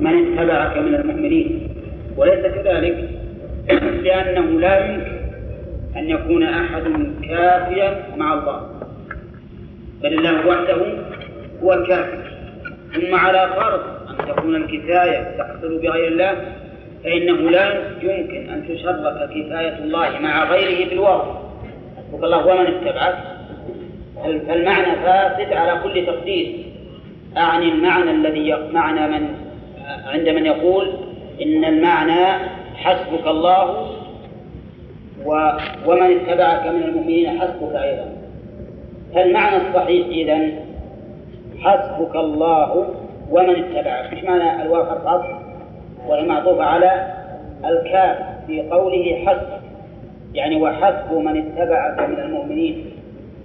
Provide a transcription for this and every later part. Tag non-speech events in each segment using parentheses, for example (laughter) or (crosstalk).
من اتبعك من المؤمنين. وليس كذلك (clears throat) لأنه لا يمكن أن يكون أحد كافيا مع الله. بل الله وحده هو الكافي. ثم على فرض أن تكون الكفاية تحصل بغير الله فإنه لا يمكن أن تشرك كفاية الله مع غيره بالواو حسبك الله ومن اتبعك. فالمعنى فاسد على كل تقدير. أعني المعنى الذي معنى من عند من يقول إن المعنى حسبك الله ومن اتبعك من المؤمنين حسبك أيضا. فالمعنى الصحيح إذا حسبك الله ومن اتبعك. إيش معنى الواو حرف معطوفة على الكاف في قوله حسب يعني وحسب من اتبعك من المؤمنين.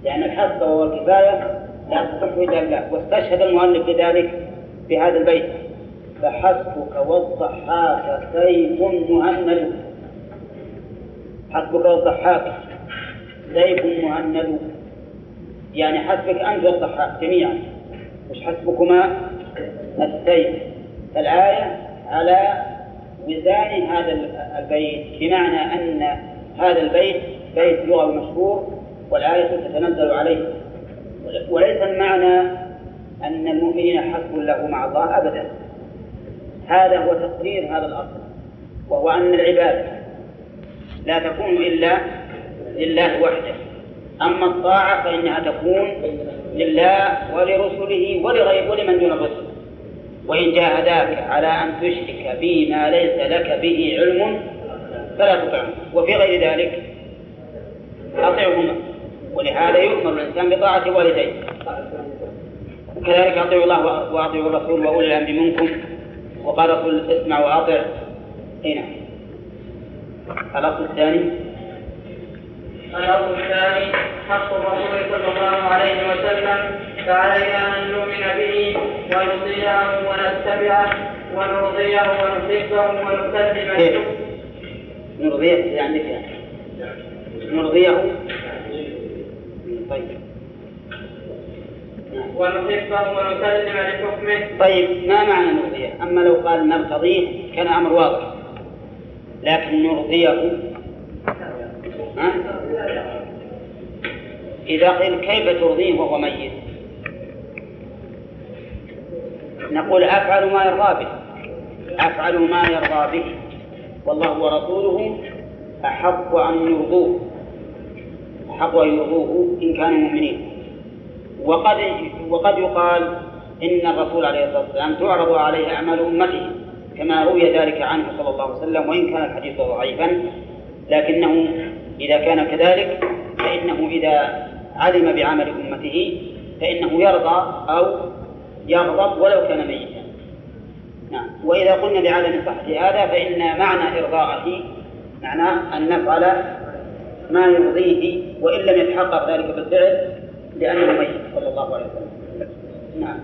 لأن الحسب وهو الكفاية لا تصح إلا واستشهد المؤلف بذلك في هذا البيت. فحسبك والضحاك سيف مهند حسبك والضحاك سيف مهند يعني حسبك أنت والضحاك جميعا. مش حسبكما السيف. الآية على وزان هذا البيت. بمعنى أن هذا البيت بيت لغوي مشهور والآية تتنزل عليه. وليس المعنى أن المؤمنين حسب له مع الله أبدا. هذا هو تقرير هذا الأصل وهو أن العبادة لا تكون إلا لله وحده. أما الطاعة فإنها تكون لله ولرسله ولغير ولمن دون الرسل وإن جاهداك على أن تشرك بي ما ليس لك به علم فلا تطعه وفي غير ذلك أطعهما. ولهذا يؤمر الإنسان بطاعة والديه كذلك أطيعوا الله وأطيعوا الرسول وأولي الأمر منكم. وقال الرسول اسمع وأطع هنا. الأصل الثاني. الأصل الثاني حق الرسول صلى الله عليه وسلم فعلينا أن نؤمن به ونطيعه ونتبعه ونرضيه ونحبه ونسلم له نرضيه يعني نرضيه. طيب ونسلم لحكمه طيب ما معنى نرضيه؟ أما لو قال نرتضيه كان أمر واضح لكن نرضيه ها؟ إذا قيل كيف ترضيه وهو ميت؟ نقول أفعل ما يرضى به أفعل ما يرضى به والله ورسوله أحق أن يرضوه أحق أن يرضوه إن كانوا مؤمنين. وقد وقد يقال إن الرسول عليه الصلاة والسلام تعرض عليه أعمال أمته كما روي ذلك عنه صلى الله عليه وسلم وإن كان الحديث ضعيفا. لكنه إذا كان كذلك فإنه إذا علم بعمل أمته فإنه يرضى أو يغضب ولو كان ميتا. نعم. وإذا قلنا بعدم صحة هذا فإن معنى إرضاءه معناه أن نفعل ما يرضيه وإن لم يتحقق ذلك بالفعل لأنه ميت صلى الله عليه وسلم. نعم.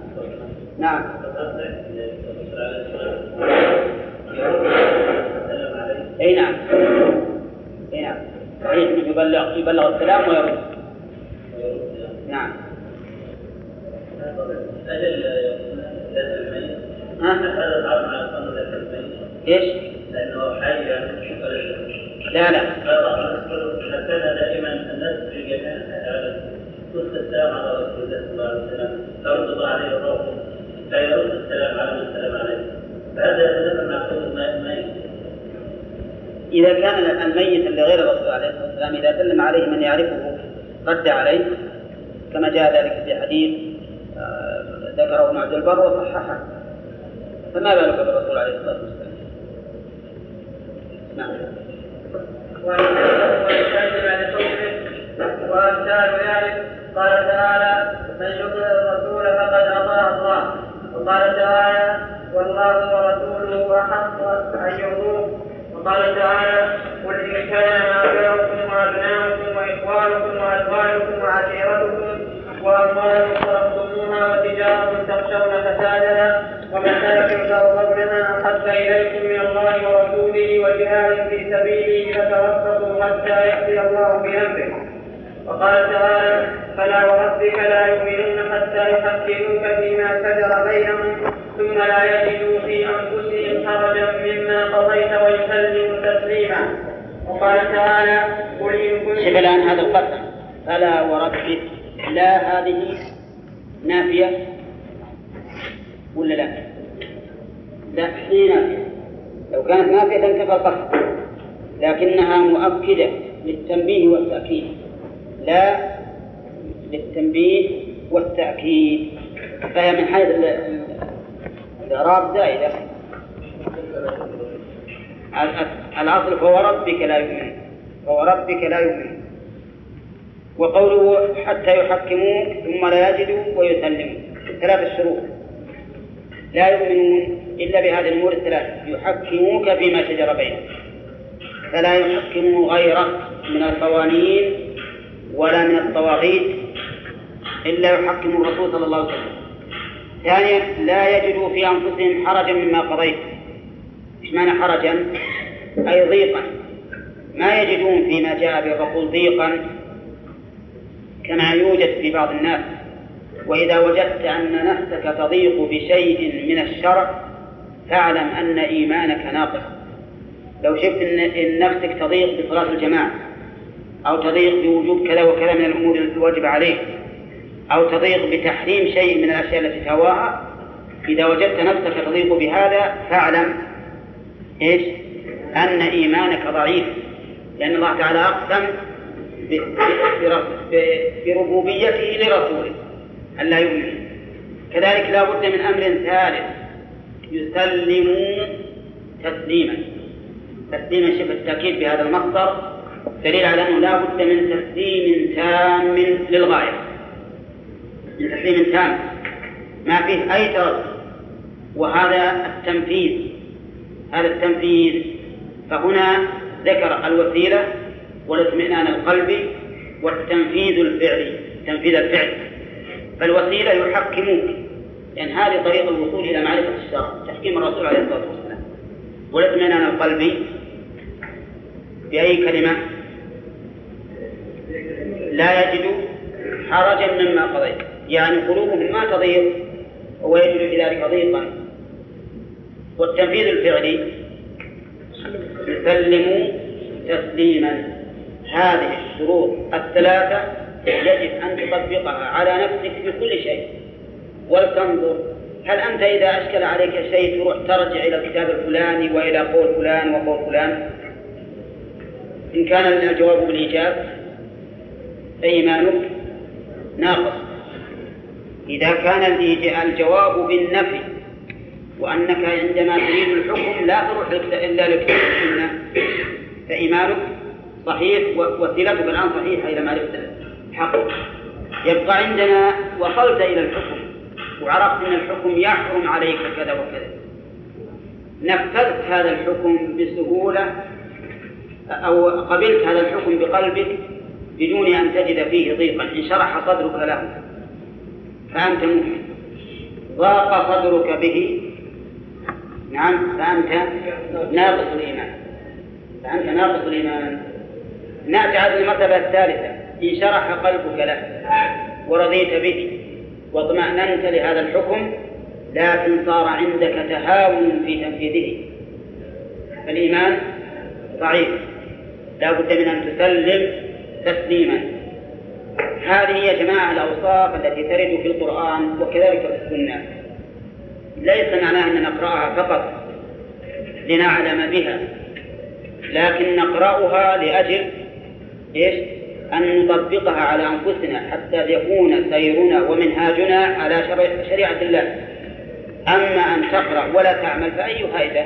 نعم. أي نعم. أي نعم. صحيح. انه يبلغ يبلغ السلام ويرد. نعم. إيش؟ لأنه حي لا لا. دائما الناس في جميع السلام على رسول الله صلى الله عليه وسلم عليه السلام على من السلام عليه فهذا يتنافى مع كون الميت إذا كان الميت اللي غير الرسول عليه الصلاة والسلام إذا سلم عليه من يعرفه رد عليه كما جاء ذلك في حديث آه، ذكره ابن عبد البر وصححه. فما بالك بالرسول عليه الصلاة والسلام؟ نعم. وأمثال ذلك قال تعالى من يطع الرسول فقد أطاع الله وقال تعالى والله ورسوله أحق أن يرضوه وقال تعالى قل إن كان آباؤكم وأبناؤكم وإخوانكم وأزواجكم وعشيرتكم وأموال اقترفتموها وتجارة تخشون فسادها ومساكن ترضونها أحب إليكم من الله ورسوله وجهاد في سبيله فتربصوا حتى يأتي الله بأمره. وقال تعالى فلا وربك لا يؤمنون حتى يحكموك فيما شجر بينهم ثم لا يجدوا في أنفسهم حرجا مما قضيت ويسلموا تسليما. وقال تعالى قل إن كنتم الآن هذا القسم فلا وربك لا هذه نافية ولا لا؟ لا هي نافية. لو كانت نافية تنكفى القسم لكنها مؤكدة للتنبيه والتأكيد. لا للتنبيه والتأكيد. فهي من حيث الإعراب زائدة. الأصل فوربك لا يؤمن. فوربك لا يؤمن. وقوله حتى يحكموك ثم لا يجدوا ويسلموا. ثلاث الشروط. لا يؤمنون إلا بهذه الأمور الثلاث. يحكموك فيما شجر بينهم. فلا يحكموا غيره من القوانين ولا من الطواغيت إلا يحكم الرسول صلى الله عليه وسلم. ثانيا لا يجدوا في أنفسهم حرجا مما قضيت. إيش معنى حرجا؟ أي ضيقا. ما يجدون فيما جاء به الرسول ضيقا. كما يوجد في بعض الناس. وإذا وجدت أن نفسك تضيق بشيء من الشرع فاعلم أن إيمانك ناقص لو شفت أن نفسك تضيق بصلاة الجماعة أو تضيق بوجوب كذا وكذا من الأمور الواجبة عليك أو تضيق بتحريم شيء من الأشياء التي تهواها إذا وجدت نفسك تضيق بهذا فاعلم إيش؟ أن إيمانك ضعيف. لأن الله تعالى أقسم بربوبيته لرسوله ألا يؤمن. كذلك لا بد من أمر ثالث. يسلموا تسليما. تسليما شبه التأكيد بهذا المصدر. دليل على أنه لا بد من تسليم تام للغاية. من تسليم تام. ما فيه أي تردد وهذا التنفيذ. هذا التنفيذ. فهنا ذكر الوسيلة. والاطمئنان القلبي والتنفيذ الفعلي تنفيذ الفعل. فالوسيلة يحكموك. لأن هذه طريق الوصول إلى معرفة الشرع تحكيم الرسول عليه الصلاة والسلام. والاطمئنان القلبي بأي كلمة؟ لا يجد حرجا مما قضيت. يعني قلوبهم ما تضيق ويجد في ذلك ضيقا. والتنفيذ الفعلي يسلم تسليما. هذه الشروط الثلاثة يجب أن تطبقها على نفسك في كل شيء. ولتنظر هل أنت إذا أشكل عليك شيء تروح ترجع إلى الكتاب الفلاني وإلى قول فلان وقول فلان؟ إن كان الجواب بالإيجاب فإيمانك ناقص. إذا كان الجواب بالنفي وأنك عندما تريد الحكم لا تروح إلا لكتاب السنة فإيمانك صحيح وسيلتك الآن صحيحة إلى معرفة الحق يبقى عندنا وصلت إلى الحكم وعرفت أن الحكم يحرم عليك كذا وكذا. نفذت هذا الحكم بسهولة أو قبلت هذا الحكم بقلبك بدون أن تجد فيه ضيقا. انشرح صدرك له فأنت مؤمن. ضاق صدرك به. نعم فأنت ناقص الإيمان. فأنت ناقص الإيمان. نأتي هذه المرتبة الثالثة إن شرح قلبك له ورضيت به واطمأننت لهذا الحكم لكن صار عندك تهاون في تنفيذه. فالإيمان ضعيف لا بد من أن تسلم تسليما. هذه يا جماعة الأوصاف التي ترد في القرآن وكذلك في السنة. ليس معناه أن نقرأها فقط لنعلم بها لكن نقرأها لأجل إيش؟ أن نطبقها على أنفسنا حتى يكون سيرنا ومنهاجنا على شريعة الله أما أن تقرأ ولا تعمل فأي فائدة؟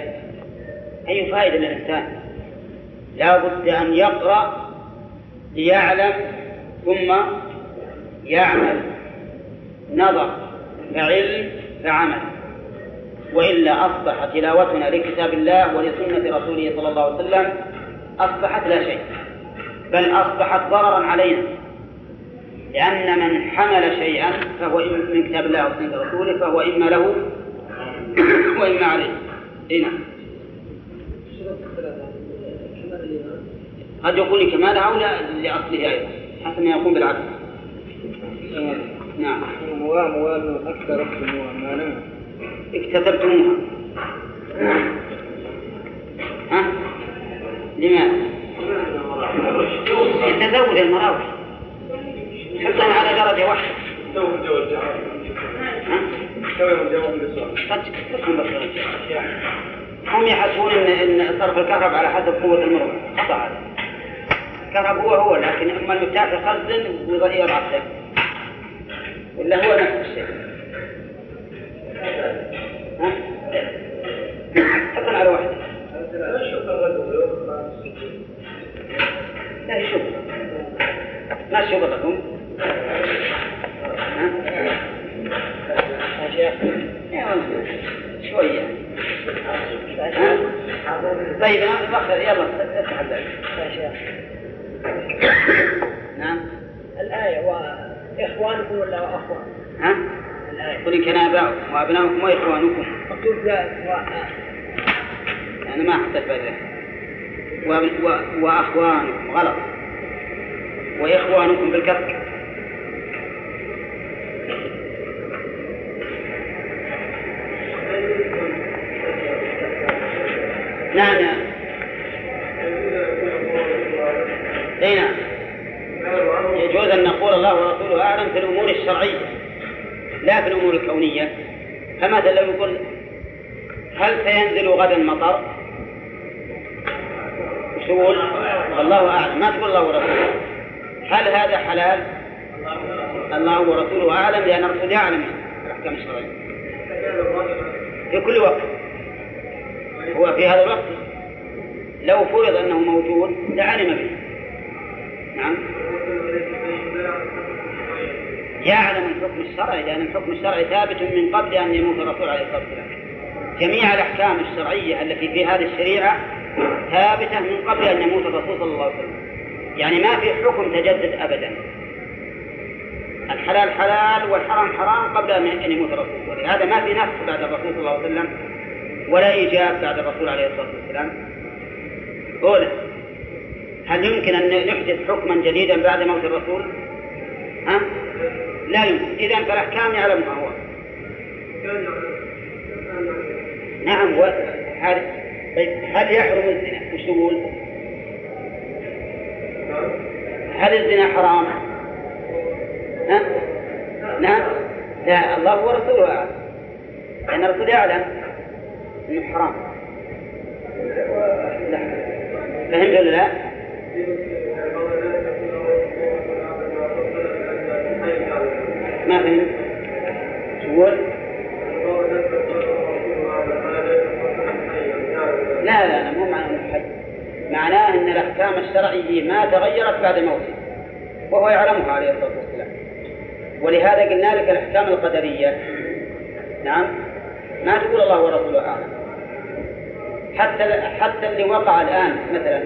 أي فائدة للإنسان؟ لا بد أن يقرأ ليعلم ثم يعمل نظر فعلم فعمل وإلا أصبح تلاوتنا لكتاب الله ولسنة رسوله صلى الله عليه وسلم أصبحت لا شيء بل أصبحت ضررا علينا. لأن من حمل شيئا فهو من كتاب الله وسنة رسوله فهو إما له (coughs) وإما عليه. إيه نعم. قد يكون لكمالها أو لأصلها أيضا؟ حسب ما يكون بالعكس نعم. اكتسبتموها. ها؟ لماذا؟ تزود المراوح. حطهم على درجة واحدة؟ هم يحسبون ان إن صرف الكهرباء على حسب قوة المروحة خطأ هذا الكهرباء هو هو لكن أما المفتاح يخزن ويضع ولا هو نفس الشيء؟ حطنا على واحدة. لا يشوف ما شغلكم شوية. طيب يلا افتح نعم. الآية وإخوانكم ولا أخوان؟ ها؟ الآية قل إن كان آباؤكم وأبناؤكم وإخوانكم مكتوب أنا ما حطيت بعد وأخوانكم غلط. وإخوانكم بالكسر نعم نعم. نعم. يجوز أن نقول الله ورسوله أعلم في الأمور الشرعية لا في الأمور الكونية. فمثلا لو يقول هل سينزل غدا مطر؟ تقول؟ الله أعلم. ما تقول الله ورسوله؟ هل هذا حلال؟ الله ورسوله أعلم لأن الرسول يعلم. الاحكام الشرعيه في كل وقت. هو في هذا الوقت. لو فرض أنه موجود لعلم به. نعم. يعلم الحكم الشرعي لأن الحكم الشرعي ثابت من قبل أن يموت الرسول عليه الصلاة والسلام. جميع الأحكام الشرعية التي في هذه الشريعة ثابتة من قبل أن يموت الرسول صلى الله عليه وسلم. يعني ما في حكم تجدد أبدا. الحلال حلال والحرام حرام قبل أن يموت الرسول. ولهذا ما في نفس بعد الرسول صلى الله عليه وسلم ولا إيجاب بعد الرسول عليه الصلاة والسلام. أولى هل يمكن أن نحدث حكما جديدا بعد موت الرسول؟ ها؟ لا يمكن. إذا فالأحكام يعلمها هو. نعم و... طيب هل يحرم الزنا؟ وش تقول؟ هل الزنا حرام؟ ها؟ نعم لا الله ورسوله أعلم لأن الرسول يعلم إنه حرام لا فهمت ولا لا؟ ما فهمت تقول معناه أن الأحكام الشرعية ما تغيرت بعد موته وهو يعلمها عليه الصلاة والسلام ولهذا قلنا لك الأحكام القدرية نعم ما تقول الله ورسوله اعلم حتى حتى اللي وقع الآن مثلا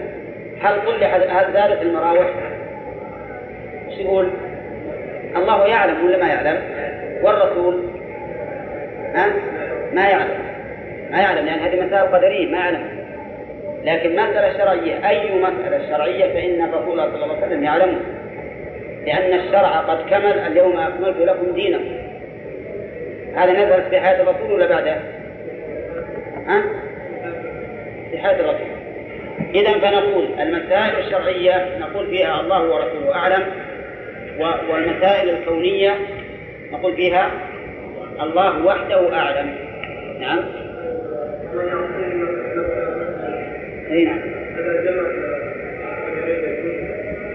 هل صلح هل زادت المراوح؟ إيش يقول؟ الله يعلم ولا ما يعلم؟ والرسول ها؟ ما يعلم ما يعلم لأن هذه مسائل قدرية ما يعلم لكن مسألة شرعية. أي مسألة شرعية فإن الرسول صلى الله عليه وسلم يعلمها لأن الشرع قد كمل اليوم أكملت لكم دينكم. هذا نزل في حياة الرسول ولا بعده؟ ها؟ في حياة الرسول. إذا فنقول المسائل الشرعية نقول فيها الله ورسوله أعلم والمسائل الكونية نقول فيها الله وحده أعلم. نعم. أي نعم.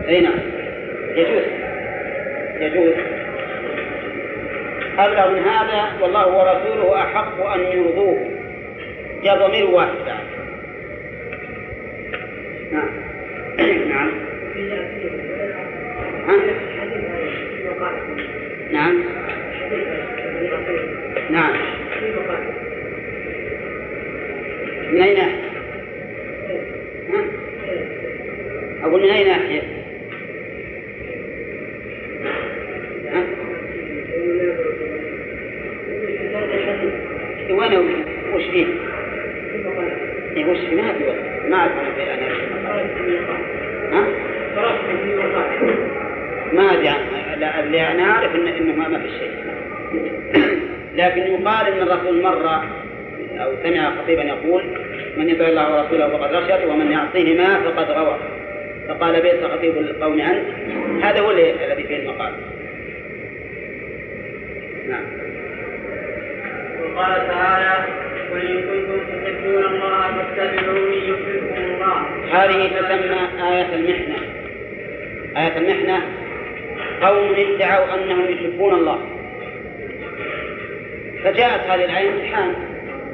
أي نعم. يجوز. يجوز. أبلغ من هذا والله ورسوله أحق أن يرضوه. جاء ضمير واحد بعد. نعم. (clears throat) نعم. ها؟ نعم. نعم. من أي ناحية؟ ها؟ أقول من أي ناحية؟ ها؟ وين وش فيه؟ إيه وش فيه؟ ما وقت ما أعرف أنا في ها؟ ما أدري اللي أنا أعرف إنه إنه ما في شيء لكن يقال إن الرسول مر أو سمع خطيبا يقول من يطع الله ورسوله فقد رشد ومن يعصيهما فقد غوى فقال بئس خطيب القوم انت هذا هو الذي فيه المقال. نعم. وقال تعالى قل ان كنتم تحبون الله فاتبعوني يحببكم الله. هذه تسمى آية المحنة. آية المحنة قوم ادعوا أنهم يحبون الله. فجاءت هذه الآية امتحان.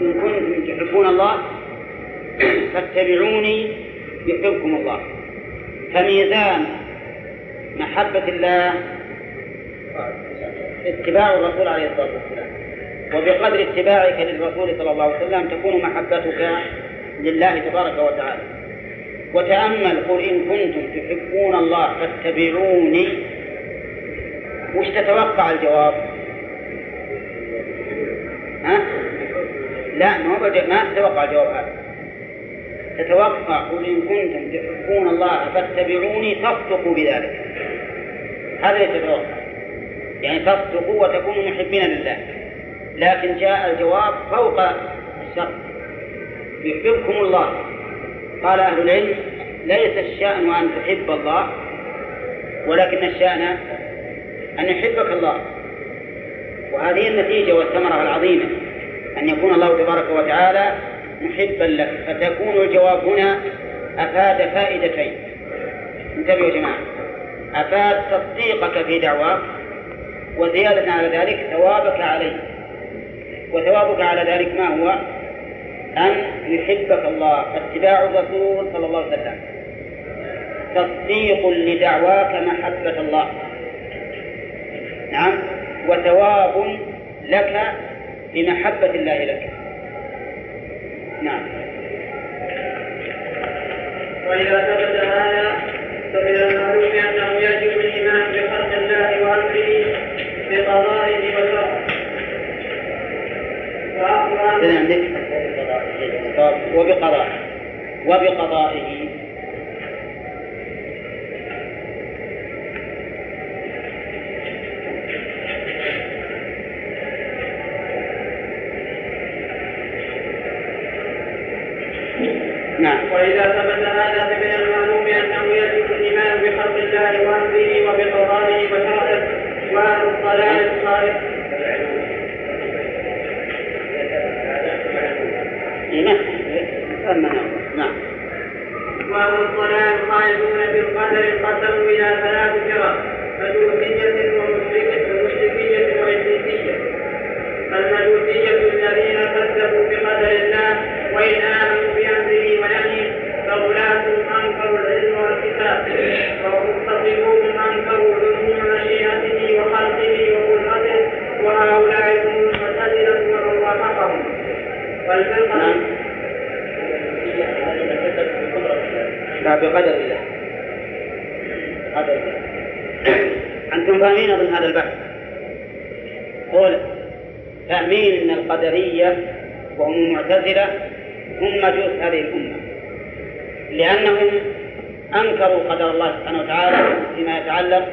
إن كنتم تحبون الله فاتبعوني يحببكم الله. فميزان محبة الله اتباع الرسول عليه الصلاة والسلام وبقدر اتباعك للرسول صلى الله عليه وسلم تكون محبتك لله تبارك وتعالى وتأمل قل إن كنتم تحبون الله فاتبعوني وش تتوقع الجواب؟ ها؟ لا ما ما تتوقع الجواب هذا تتوقع قل إن كنتم تحبون الله فاتبعوني تصدقوا بذلك. هذا اللي تتوقع. يعني تصدقوا وتكونوا محبين لله. لكن جاء الجواب فوق الشرط. يحببكم الله. قال أهل العلم ليس الشأن أن تحب الله ولكن الشأن أن يحبك الله. وهذه النتيجة والثمرة العظيمة أن يكون الله تبارك وتعالى محبا لك فتكون الجواب هنا أفاد فائدتين. انتبهوا يا جماعة. أفاد تصديقك في دعواك وزيادة على ذلك ثوابك عليه. وثوابك على ذلك ما هو؟ أن يحبك الله. اتباع الرسول صلى الله عليه وسلم. تصديق لدعواك محبة الله. نعم. وثواب لك بمحبة الله لك. نعم. وإذا ثبت هذا فمن المعلوم أنه يجب الإيمان بخلق الله وأمره بقضائه وشرعه. عندك وبقضاء وبقضائه نعم وإذا ثبت هذا فمن المعلوم أنه يجب الإيمان بخلق الله وأمره وبقضائه وشرعه وأهل الضلال الخالق إيه، نعم. وأهل الخالدون بالقدر انقسموا إلى ثلاث بقدر الله. قدر الله. أنتم فاهمين أظن هذا البحث؟ قول فاهمين أن القدرية وهم المعتزلة هم مجوس هذه الأمة. لأنهم أنكروا قدر الله سبحانه وتعالى فيما يتعلق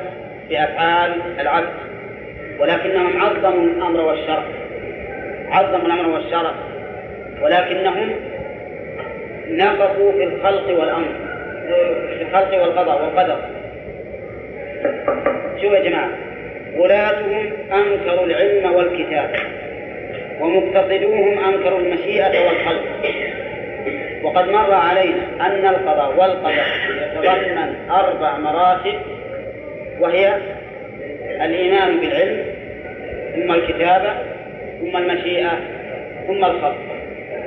بأفعال العبد ولكنهم عظموا الأمر والشرع. عظموا الأمر والشرع ولكنهم نقصوا في الخلق والأمر. الخلق والقضاء والقدر. شوفوا يا جماعة غلاتهم أنكروا العلم والكتاب ومقتصدوهم أنكروا المشيئة والخلق. وقد مر علينا أن القضاء والقدر يتضمن أربع مراتب وهي الإيمان بالعلم ثم الكتابة ثم المشيئة ثم الخلق.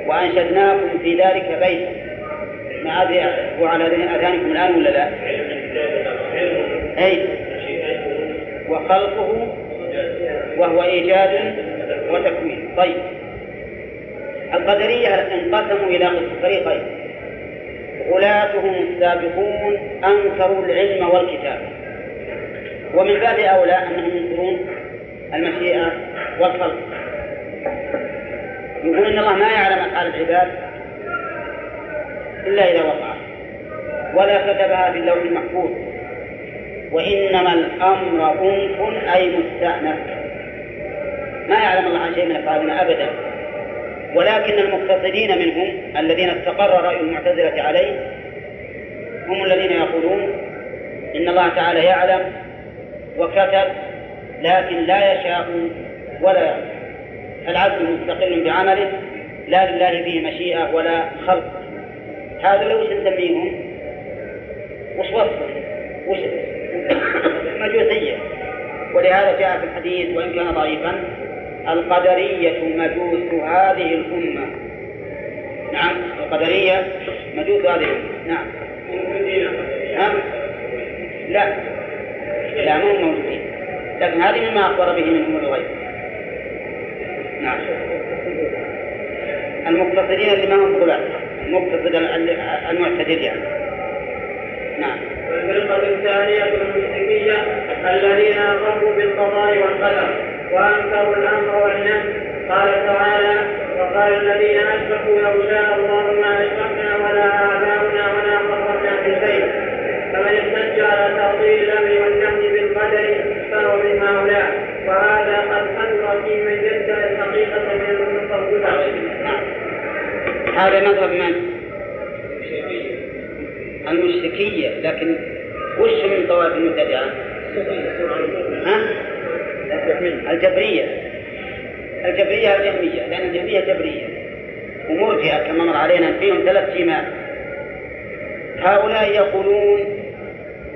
وأنشدناكم في ذلك بيتا ما أدري على أذهانكم الآن ولا لا؟ أي. وخلقه وهو إيجاد وتكوين. طيب. القدرية انقسموا إلى فريقين غلاتهم السابقون أنكروا العلم والكتاب. ومن باب أولى أنهم ينكرون المشيئة والخلق. يقول إن الله ما يعلم أفعال العباد إلا إذا وقع. ولا كتبها في اللوح المحفوظ. وإنما الأمر أنف أي مستأنف. ما يعلم الله عن شيء من أفعالنا أبدا. ولكن المقتصدين منهم الذين استقر رأي المعتزلة عليه هم الذين يقولون إن الله تعالى يعلم وكتب لكن لا يشاء ولا العبد مستقل بعمله لا لله فيه مشيئة ولا خلق. هذا لو نسميهم وش وصفه؟ وش مجوسية ولهذا جاء في الحديث وإن كان ضعيفا القدرية مجوس هذه الأمة. نعم القدرية مجوس هذه الأمة. نعم. نعم لا. لا مو موجودين. لكن هذه مما أخبر به من أمور الغيب. نعم. المقتصدين اللي ما هم غلاة. المقتصد المعتدل يعني. نعم. والفرقة الثانية المشركية الذين أقروا بالقضاء والقدر وأنكروا الأمر والنهي. قال تعالى وقال الذين أشركوا لو شاء الله ما أشركنا ولا آباؤنا ولا حرمنا في شيء فمن احتج على تعطيل الأمر والنهي بالقدر فهو من هؤلاء. وهذا قد حذر في من يدعي الحقيقة من المتصوفة هذا مذهب من؟ المشركية لكن وش من طوائف المبتدعة؟ ها؟ الجبرية. الجبرية الجهمية لأن الجهمية جبرية. ومرجئة كما مر علينا فيهم ثلاث سمات هؤلاء يقولون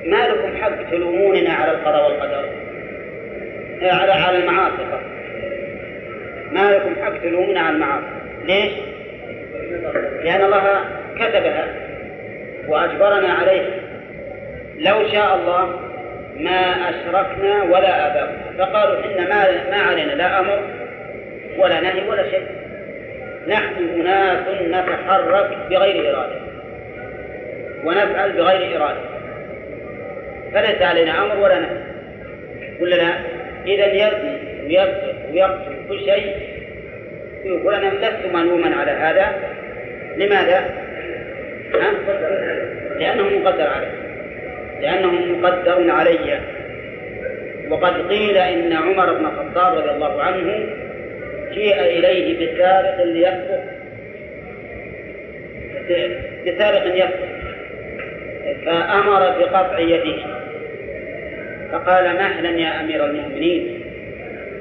ما لكم حق تلوموننا على القضاء والقدر؟ على على المعاصي ما لكم حق تلومنا على المعاصي؟ ليش؟ لأن الله كتبها. وأجبرنا عليه. لو شاء الله ما أشركنا ولا آباؤنا. فقالوا إن ما ما علينا لا أمر ولا نهي ولا شيء. نحن أناس نتحرك بغير إرادة. ونفعل بغير إرادة. فليس علينا أمر ولا نهي. ولا لا؟ إذا يزني ويسرق ويقتل كل شيء. يقول أنا لست ملوما على هذا. لماذا؟ لأنه مقدر علي. لأنه مقدر علي. وقد قيل إن عمر بن الخطاب رضي الله عنه جيء إليه بسارق ليسرق بسارق يسرق فأمر بقطع يده. فقال مهلا يا أمير المؤمنين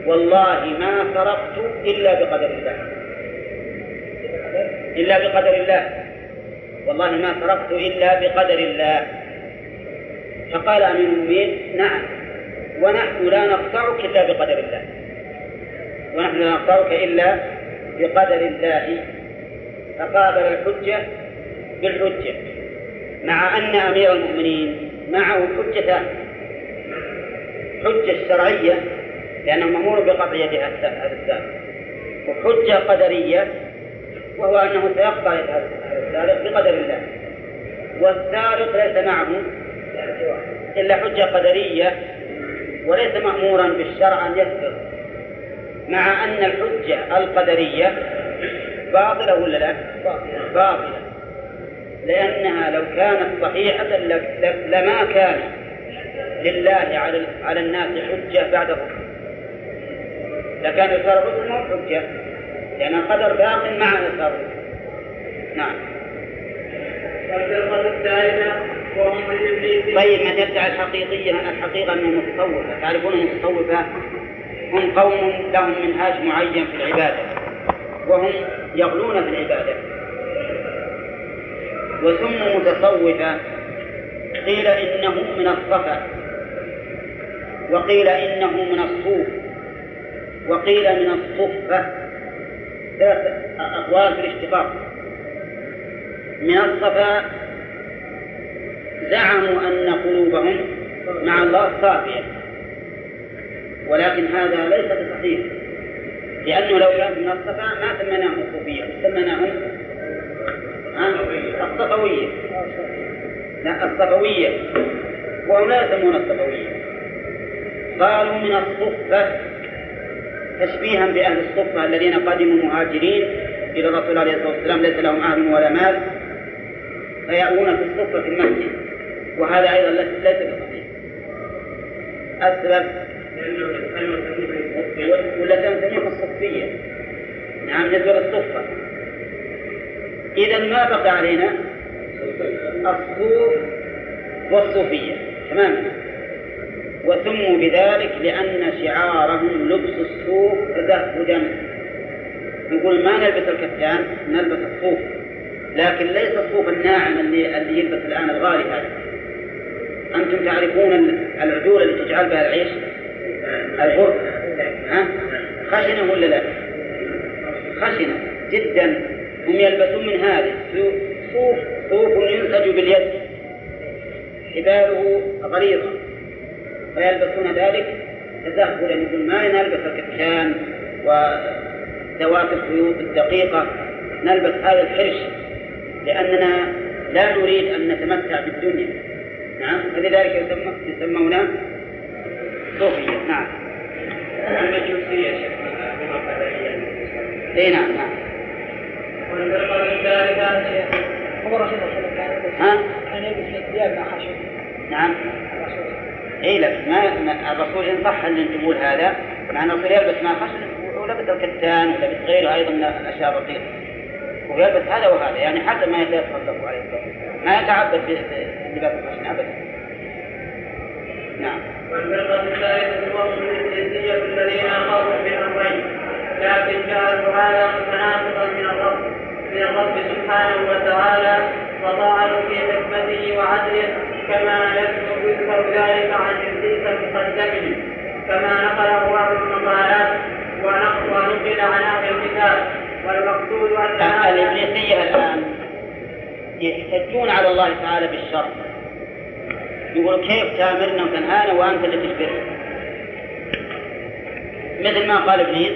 والله ما سرقت إلا بقدر الله. إلا بقدر الله. والله ما سرقت إلا بقدر الله. فقال أمير المؤمنين نعم. ونحن لا نقطعك إلا بقدر الله. ونحن لا نقطعك إلا بقدر الله. فقابل الحجة بالحجة مع أن أمير المؤمنين معه حجتان حجة شرعية لأنه مأمور بقطع يد هذا السارق وحجة قدرية وهو أنه سيقطع يد السارق بقدر الله. والسارق ليس معه إلا حجة قدرية وليس مأمورا بالشرع أن يسرق مع أن الحجة القدرية باطلة ولا لا؟ باطلة. لأنها لو كانت صحيحة لما كان لله على على الناس حجة بعد حكم لكان إرسال الرسل حجة. لأن القدر باق مع الرسل نعم. وهم طيب من يدعي الحقيقية الحقيقة من المتصوفة تعرفون المتصوفة هم قوم لهم منهاج معين في العبادة. وهم يغلون في العبادة. وسموا متصوفة قيل إنه من الصفا. وقيل إنه من الصوف. وقيل من الصفة. ثلاث أقوال في الاشتقاق من الصفا زعموا أن قلوبهم مع الله صافية. ولكن هذا ليس بصحيح لأنه لو كان من الصفا ما سميناهم صوفية سميناهم الصفوية. لا الصفوية. وهم لا يسمون الصفوية. قالوا من الصفة تشبيها بأهل الصفة الذين قدموا مهاجرين إلى الرسول عليه الصلاة والسلام ليس لهم أهل ولا مال فيأوون في الصفة في المسجد وهذا أيضا ليس بصحيح. السبب؟ ولا نسميهم الصفية. نعم نسبة الصفة. إذا ما بقى علينا؟ الصوف والصوفية. تماما. وسموا بذلك لأن شعارهم لبس الصوف تزهدا. يقول ما نلبس الكتان نلبس الصوف. لكن ليس الصوف الناعم اللي اللي يلبس الآن الغالي هذا. أنتم تعرفون العدول اللي تجعل بها العيش؟ البر. ها؟ خشنة ولا لا؟ خشنة جدا. هم يلبسون من هذه. صوف صوف ينسج باليد. حباله غليظة. ويلبسون ذلك. تزهدا يقول ما نلبس الكتان وذوات الخيوط الدقيقة. نلبس هذا الحرش لأننا لا نريد أن نتمتع بالدنيا. نعم. فلذلك يسمون صوفية. نعم. المجوسية اي نعم نعم. والفرقة الثالثة هو الرسول صلى الله عليه وسلم؟ كان يلبس ثياب ما خشب نعم اي لا ما الرسول إن صح إن تقول هذا مع ان الرسول يلبس ما خشن ولبس الكتان ولبس غيره أيضا من الأشياء الرقيقه ويلبس هذا وهذا يعني حسب ما له عليه الصلاه والسلام ما يتعبد بلباس الخشن ابدا. نعم. والفرقة الثالثة هم الجنسية الذين أخذوا بالأمرين لكن جعلوا هذا متناقضا من الرب. من الرب سبحانه وتعالى وطعنوا في حكمته وعدله كما يذكر يذكر ذلك عن إبليس المقدم كما نقله أهل المقالات ونقل عن أهل الكتاب. والمقصود أن هذا الإبليسية الآن يحتجون على الله تعالى بالشر. يقول كيف تامرنا وتنهانا وأنت اللي تجبرنا مثل ما قال إبليس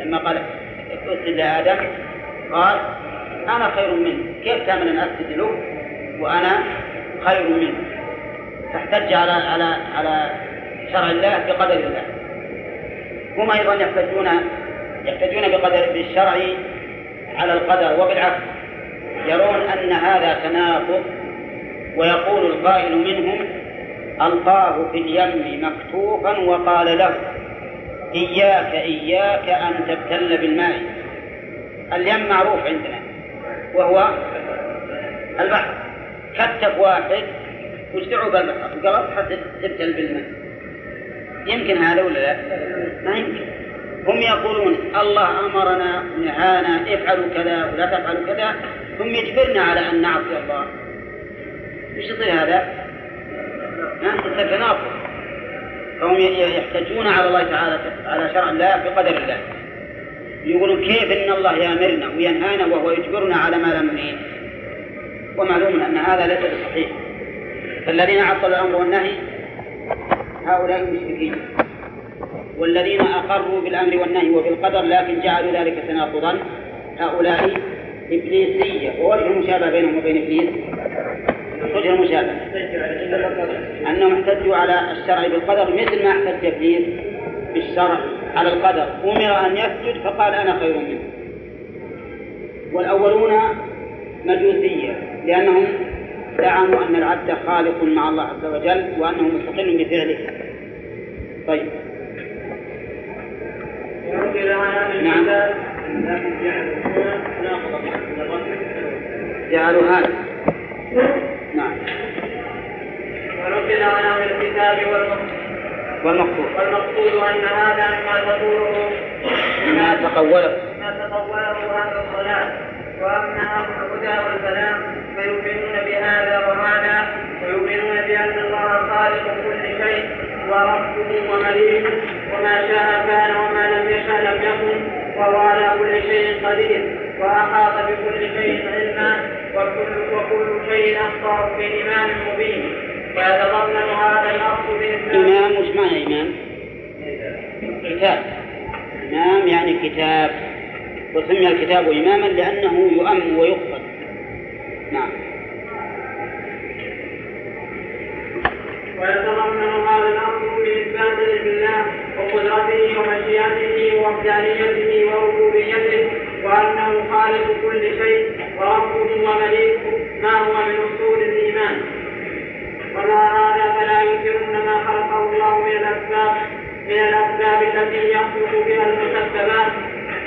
لما قال اسجد لآدم قال أنا خير منه. كيف أن أسجد له وأنا خير منه. تحتج على على على شرع الله بقدر الله. هم أيضا يحتجون يحتجون بقدر بالشرع على القدر وبالعكس يرون أن هذا تناقض ويقول القائل منهم ألقاه في اليم مكتوفا وقال له إياك إياك أن تبتل بالماء. اليم معروف عندنا وهو البحر. كتف واحد وش دعوا بالبحر. وقال حتى تبتل بالماء. يمكن هذا ولا لا؟ ما يمكن. هم يقولون الله أمرنا نهانا افعلوا كذا ولا تفعلوا كذا. ثم يجبرنا على أن نعصي الله. وش يصير هذا؟ ها؟ يصير تناقض فهم يحتجون على الله تعالى على شرع الله بقدر الله. يقولون كيف إن الله يأمرنا وينهانا وهو يجبرنا على ما لا نريد. ومعلوم أن هذا ليس بصحيح. فالذين عطلوا الأمر والنهي هؤلاء مشركين والذين أقروا بالأمر والنهي وبالقدر لكن جعلوا ذلك تناقضا هؤلاء إبليسية. ووجه المشابهه بينهم وبين إبليس؟ وجه المشابهه أنهم احتجوا على الشرع بالقدر مثل ما احتج إبليس. بالشرع على القدر أمر أن يسجد فقال أنا خير منه. والأولون مجوسية لأنهم زعموا أن العبد خالق مع الله عز وجل وأنه مستقل بفعله. طيب. نعم. جعلوا هذا. نعم. عن أهل الكتاب والمقصود والمقصود والمقصود أن هذا مما تقوله ما تقوله. ما تطوره أهل الصلاه وأما أهل الهدى والكلام فيؤمنون بهذا وهذا ويؤمنون بأن الله خالق كل شيء وربه ومليكه وما شاء كان وما لم يشاء لم يكن وهو على كل شيء قدير وأحاط بكل شيء علما وكل وكل شيء في امام مبين. ويتضمن هذا إمام وش معنى إمام؟ كتاب. إمام يعني كتاب. وسمي الكتاب إماما لأنه يؤم ويقصد. نعم. ويتضمن هذا الأمر باثبات علم الله وقدرته ومشيئته ووحدانيته وربوبيته وأنه خالق كل شيء وربه ومليكه ما هو ومع هذا فلا ينكرون ما خلقه الله من الاسباب من الاسباب التي يخلق بها المسببات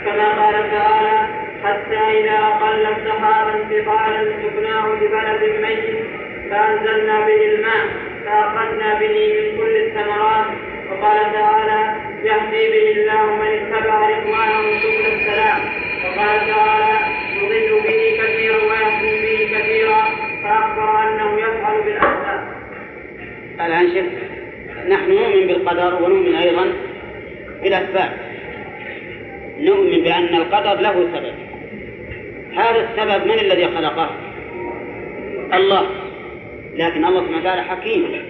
كما قال تعالى حتى إذا أقل السحاب انتقالا سكناه ببلد ميت فأنزلنا به الماء فأخرجنا به من كل الثمرات وقال تعالى يهدي به الله من اتبع رضوانه سبل السلام وقال تعالى الآن شوف نحن نؤمن بالقدر ونؤمن أيضا بالأسباب. نؤمن بأن القدر له سبب. هذا السبب من الذي خلقه؟ الله. لكن الله سبحانه وتعالى حكيم.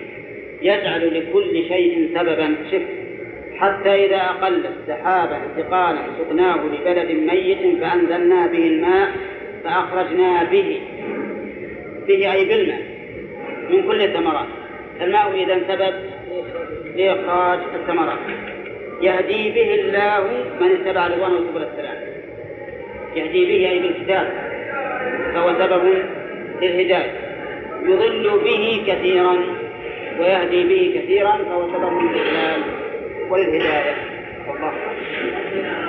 يجعل لكل شيء سببا شف حتى إذا أقل السحاب انتقالا سقناه لبلد ميت فأنزلنا به الماء فأخرجنا به. به أي بالماء. من كل الثمرات. الماء إذا سبب لإخراج الثمرات. يهدي به الله من اتبع رضوانه سبل السلام. يهدي به أي بالكتاب فهو سبب للهداية. يضل به كثيرا ويهدي به كثيرا فهو سبب للإضلال وللهداية. والله بسم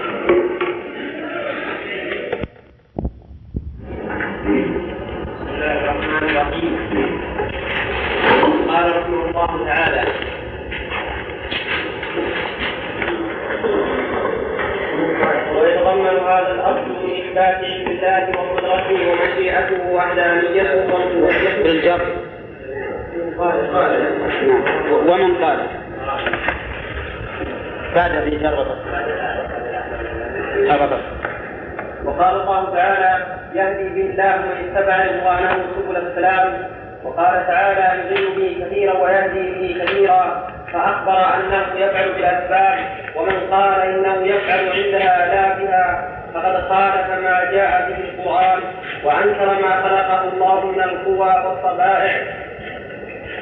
قال رحمه الله تعالى. ويتضمن هذا الأصل من علم الله وقدرته ومشيئته وحدانيته وربوبيته بالجر. قال قال. ومن قال؟ بعد في جر. هبط وقال الله تعالى يهدي به الله من اتبع رضوانه سبل السلام وقال تعالى يضل به كثيرا ويهدي به كثيرا فأخبر أنه يفعل بالأسباب ومن قال إنه يفعل عندها لا بها فقد خالف ما جاء به القرآن وأنكر ما خلقه الله من القوى والطبائع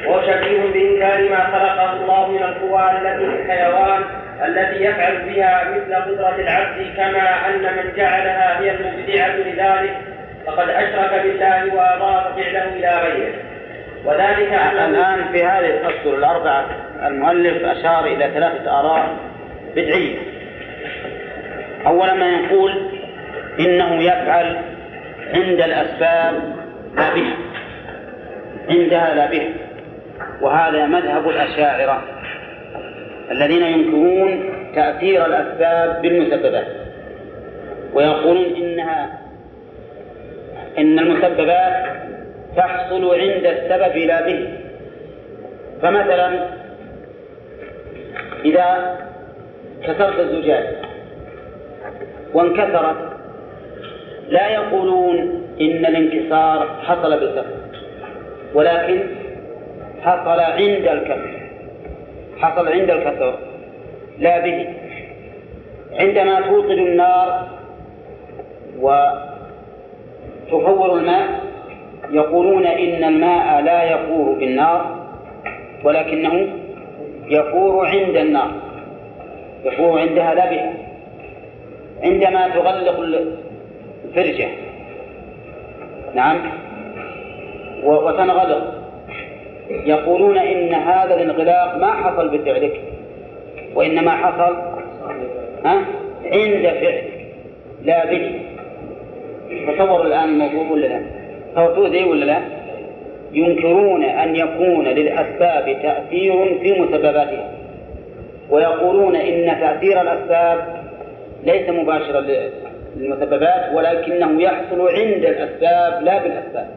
وهو شبيه بإنكار ما خلقه الله من القوى التي في الحيوان التي يفعل بها مثل قدرة العبد كما أن من جعلها هي المبدعة لذلك فقد أشرك بالله وأضاف فعله إلى غيره. وذلك الآن في هذه الأسطر الأربعة المؤلف أشار إلى ثلاثة آراء بدعية. أولا ما يقول إنه يفعل عند الأسباب لا بها. عندها لا بها. وهذا مذهب الأشاعرة الذين ينكرون تأثير الأسباب بالمسببات. ويقولون إنها إن المسببات تحصل عند السبب لا به. فمثلا إذا كسرت الزجاج وانكسرت لا يقولون إن الانكسار حصل بالكسر ولكن حصل عند الكسر. حصل عند الكسر لا به. عندما توقد النار وتفور الماء يقولون إن الماء لا يفور بالنار ولكنه يفور عند النار. يفور عندها لا بها عندما تغلق الفرجة. نعم. وتنغلق. يقولون إن هذا الانغلاق ما حصل بفعلك وإنما حصل ها عند فعلك لا به تصوروا الآن الموضوع ولا لا؟ تصوروا ذي ولا لا؟ ينكرون أن يكون للأسباب تأثير في مسبباتها ويقولون إن تأثير الأسباب ليس مباشرا للمسببات ولكنه يحصل عند الأسباب لا بالأسباب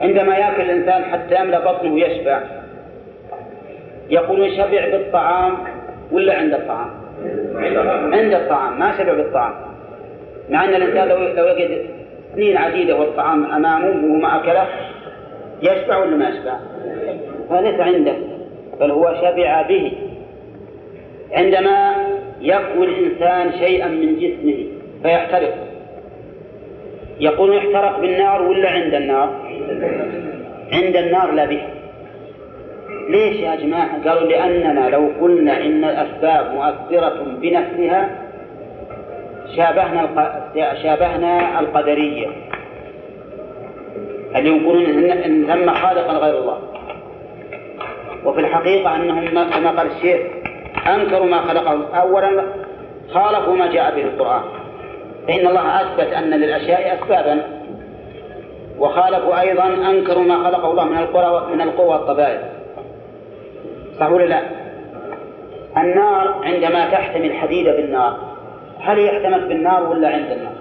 عندما يأكل الإنسان حتى يملأ بطنه ويشبع يقولون شبع بالطعام ولا عند الطعام؟ عند الطعام ما شبع بالطعام مع أن الإنسان لو لو يجد سنين عديدة والطعام أمامه وهو ما أكله يشبع ولا ما يشبع؟ فليس عنده بل هو شبع به عندما يكوي الإنسان شيئا من جسمه فيحترق يقول احترق بالنار ولا عند النار؟ عند النار لا به ليش يا جماعة؟ قالوا لأننا لو قلنا إن الأسباب مؤثرة بنفسها شابهنا. شابهنا القدرية. اللي يقولون إن ثم خالقا غير الله؟ وفي الحقيقة أنهم كما قال الشيخ أنكروا ما خلقه أولا خالفوا ما جاء به القرآن. فإن الله أثبت أن للأشياء أسبابا. وخالفوا أيضا أنكروا ما خلقه الله من القوى من القوى والطبائع. صح ولا لا؟ النار عندما تحتمي الحديد بالنار. هل هي احتمت بالنار ولا عند النار؟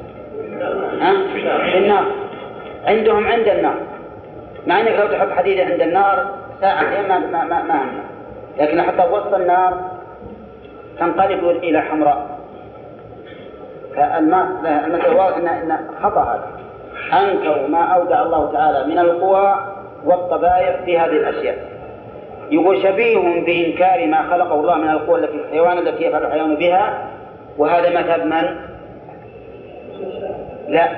ها؟ بالنار عندهم عند النار مع إنك لو تحط حديد عند النار ساعتين ما ما ما, ما. لكن حطها وسط النار تنقلب إلى حمراء فالماء واضح ان إن خطأ هذا انكروا ما أودع الله تعالى من القوى والطبائع في هذه الأشياء يقول شبيه بإنكار ما خلقه الله من القوى التي في الحيوان التي يفعل الحيوان بها وهذا مذهب من؟ لا.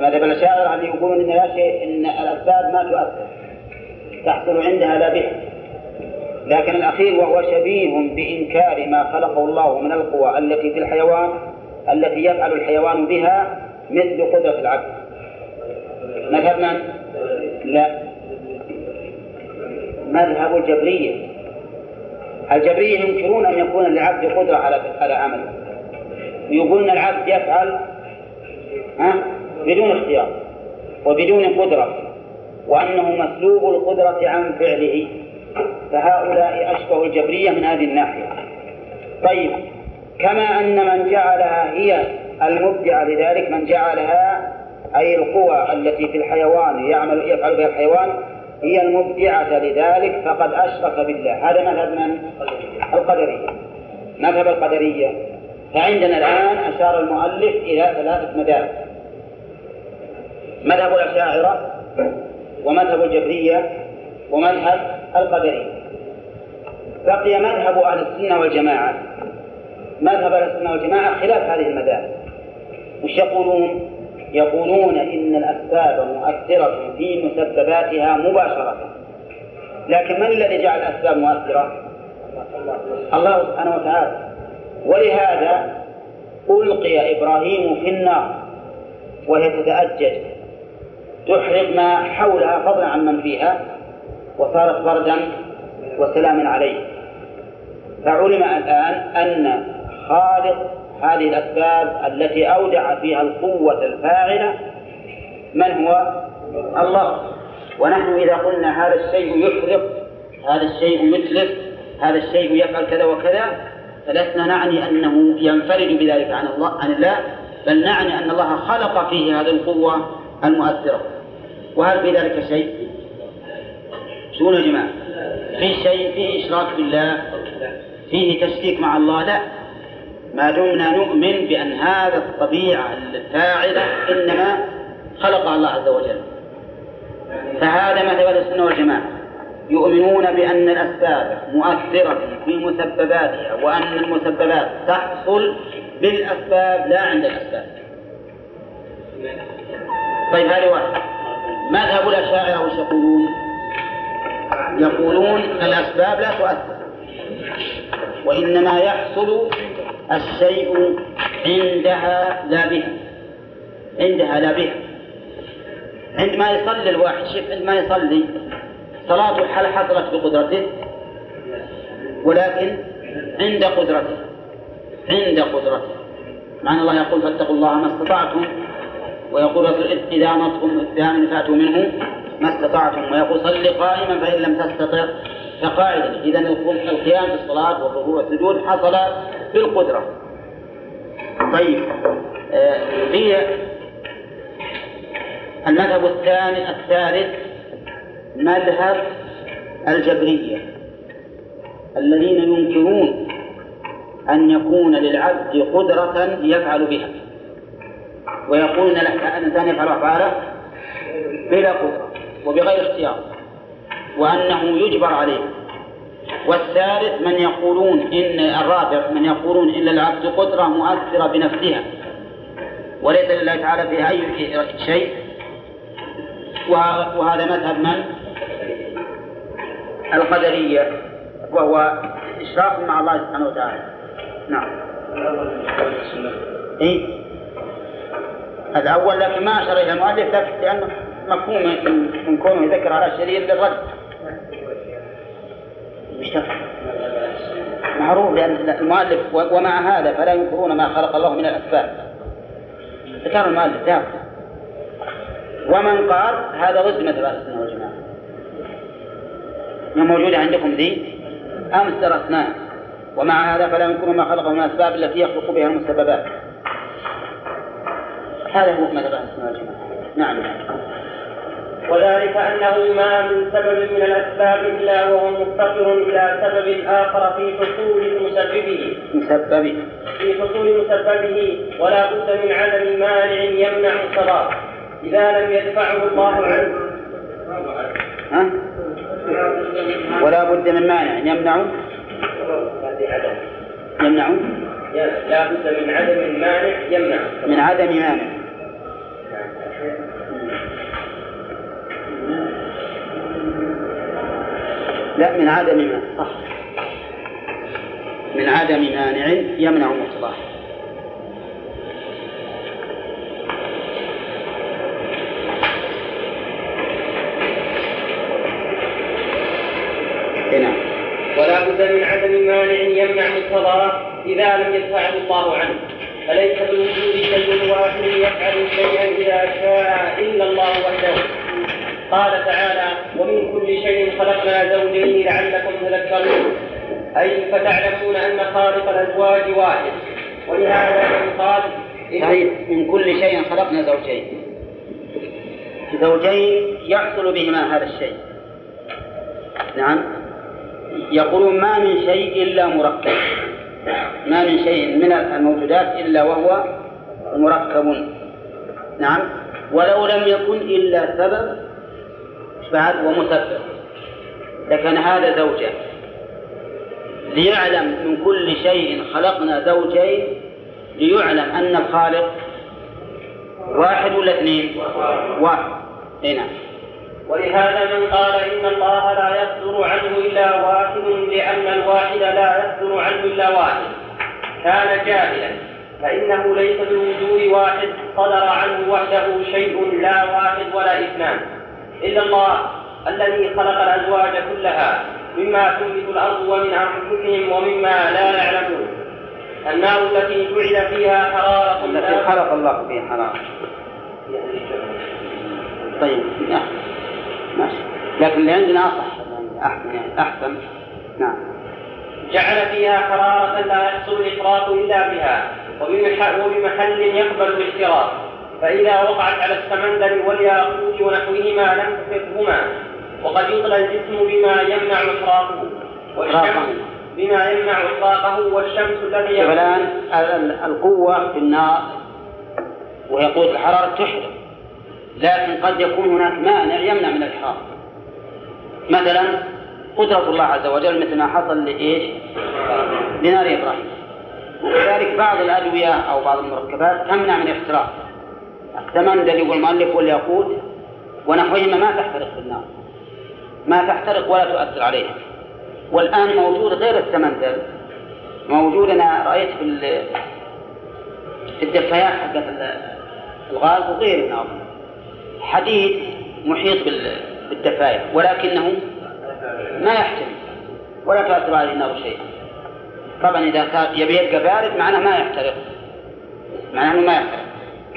مذهب الأشاعرة اللي يقولون إن لا شيء إن الأسباب ما تؤثر. تحصل عندها لا بها لكن الأخير وهو شبيه بإنكار ما خلقه الله من القوى التي في الحيوان التي يفعل الحيوان بها مثل قدرة العبد. مذهب من؟ لا. مذهب الجبرية الجبرية ينكرون أن يكون للعبد قدرة على على عمل يقولون العبد يفعل ها؟ بدون اختيار وبدون قدرة وأنه مسلوب القدرة عن فعله. فهؤلاء أشبه الجبرية من هذه الناحية. طيب كما أن من جعلها هي المبدعة لذلك من جعلها أي القوى التي في الحيوان يعمل يفعل بها الحيوان هي المبدعة لذلك فقد أشرك بالله. هذا مذهب من؟ القدرية. مذهب القدرية. فعندنا الآن أشار المؤلف إلى ثلاثة مذاهب. مذهب الأشاعرة ومذهب الجبرية ومذهب القدرية. بقي مذهب أهل السنة والجماعة. مذهب أهل السنة والجماعة خلاف هذه المذاهب. وش يقولون؟ يقولون إن الأسباب مؤثرة في مسبباتها مباشرة. لكن من الذي جعل الأسباب مؤثرة؟ الله سبحانه وتعالى. ولهذا ألقي إبراهيم في النار وهي تتأجج. تحرق ما حولها فضلا عن من فيها وصارت بردا وسلام عليه. فعلم الآن أن خالق هذه الأسباب التي أودع فيها القوة الفاعلة من هو؟ الله ونحن إذا قلنا هذا الشيء يحرق هذا الشيء يتلف هذا الشيء يفعل كذا وكذا فلسنا نعني أنه ينفرد بذلك عن الله عن الله بل نعني أن الله خلق فيه هذه القوة المؤثرة وهل في ذلك شيء؟ شو يا جماعة؟ في شيء فيه إشراك بالله فيه تشريك مع الله لا ما دمنا نؤمن بأن هذا الطبيعة الفاعلة إنما خلقها الله عز وجل. فهذا مثل السنة والجماعة. يؤمنون بأن الأسباب مؤثرة في مسبباتها وأن المسببات تحصل بالأسباب لا عند الأسباب. طيب هذه واحد مذهب الأشاعرة وش يقولون؟ يقولون الأسباب لا تؤثر. وإنما يحصل الشيء عندها لا بها عندها لا بها عندما يصلي الواحد شوف عندما يصلي صلاته هل حصلت بقدرته ولكن عند قدرته عند قدرته. مع أن الله يقول فاتقوا الله ما استطعتم ويقول إذا أمرتكم بأمر فأتوا منه ما استطعتم ويقول صل قائما فإن لم تستطع فقاعدا إذا القيام بالصلاة والركوع والسجود حصل بالقدرة. طيب آه في المذهب الثاني الثالث مذهب الجبرية الذين ينكرون أن يكون للعبد قدرة يفعل بها. ويقولون الإنسان يفعل أفعاله بلا قدرة وبغير اختيار. وأنه يجبر عليه. والثالث من يقولون إن الرابع من يقولون إن العبد قدرة مؤثرة بنفسها. وليس لله تعالى فيها أي شيء. وهذا مذهب من؟ القدرية. وهو إشراك مع الله سبحانه وتعالى. نعم. إيه؟ الأول لكن ما أشر إلى المؤلف لأنه مفهوم من كونه يذكر على الشرير للرد تفهم معروف لأن المؤلف ومع هذا فلا ينكرون ما خلق الله من الأسباب. ذكر المؤلف ذاك ومن قال هذا ضد مذهب أهل السنة والجماعة ما موجودة عندكم ذي؟ أمس درسناه ومع هذا فلا ينكرون ما خلقه من الأسباب التي يخلق بها المسببات. هذا هو مذهب أهل السنة والجماعة نعم. وذلك أنه ما من سبب من الأسباب إلا وهو مفتقر إلى سبب آخر في حصول مسببه. مسببه. في حصول مسببه ولا بد من عدم مانع يمنع الصلاة إذا لم يدفعه الله عنه. ها؟ ولا بد من مانع. يمنع؟ يمنع؟ لا بد من عدم مانع يمنع. من عدم مانع. لا من عدم مانع. صح. من عدم مانع يمنع مقتضاه نعم. ولا بد من عدم مانع يمنع مقتضاه إذا لم يدفعه الله عنه. فليس بالوجود شيء واحد يفعل شيئا إذا شاء إلا الله وحده. قال تعالى ومن كل شيء خلقنا زوجين لعلكم تذكرون. أي فتعلمون أن خالق الأزواج واحد. ولهذا قال من كل شيء خلقنا زوجين. زوجين يحصل بهما هذا الشيء. نعم. يقولون ما من شيء إلا مركب. ما من شيء من الموجودات إلا وهو مركب. نعم. ولو لم يكن إلا سبب بعد ومسبب لكان هذا زوجة ليعلم من كل شيء خلقنا زوجين ليعلم أن الخالق واحد ولا اثنين؟ واحد. هنا ولهذا من قال إن الله لا يصدر عنه إلا واحد لأن الواحد لا يصدر عنه إلا واحد. كان جاهلا. فإنه ليس بوجود واحد صدر عنه وحده شيء لا واحد ولا اثنان. إلا الله الذي خلق الأزواج كلها مما تنبت الأرض ومن أنفسهم ومما لا يعلمون. النار التي جعل فيها حرارة التي خلق الله فيها حرارة. طيب ماشي. لكن اللي عندنا أصح. أحسن يعني أحسن. نعم. جعل فيها حرارة لا يحصل الإحراق إلا بها وبمحل يقبل الاحتراق فإذا وقعت على السمندل والياقوت ونحوهما لم تفقهما وقد يطلى الجسم بما يمنع والشمس بما يمنع إطلاقه والشمس الذي الآن القوة في النار وهي قوة الحرارة تحرق لكن قد يكون هناك مانع يمنع من الإحراق. مثلا قدرة الله عز وجل مثل ما حصل لإيش؟ لنار إبراهيم. وكذلك بعض الأدوية أو بعض المركبات تمنع من الاحتراق الثمن الذي هو المؤلف والياقوت ونحوهما ما تحترق في النار. ما تحترق ولا تؤثر عليها والآن موجود غير السمندل موجود أنا رأيت في الدفايات حقت الغاز وغير النار. حديد محيط بالدفاية ولكنه ما يحتمل ولا تؤثر عليه النار شيئا. طبعا إذا يبي يبقى بارد معناه ما يحترق. معناه ما يحترق.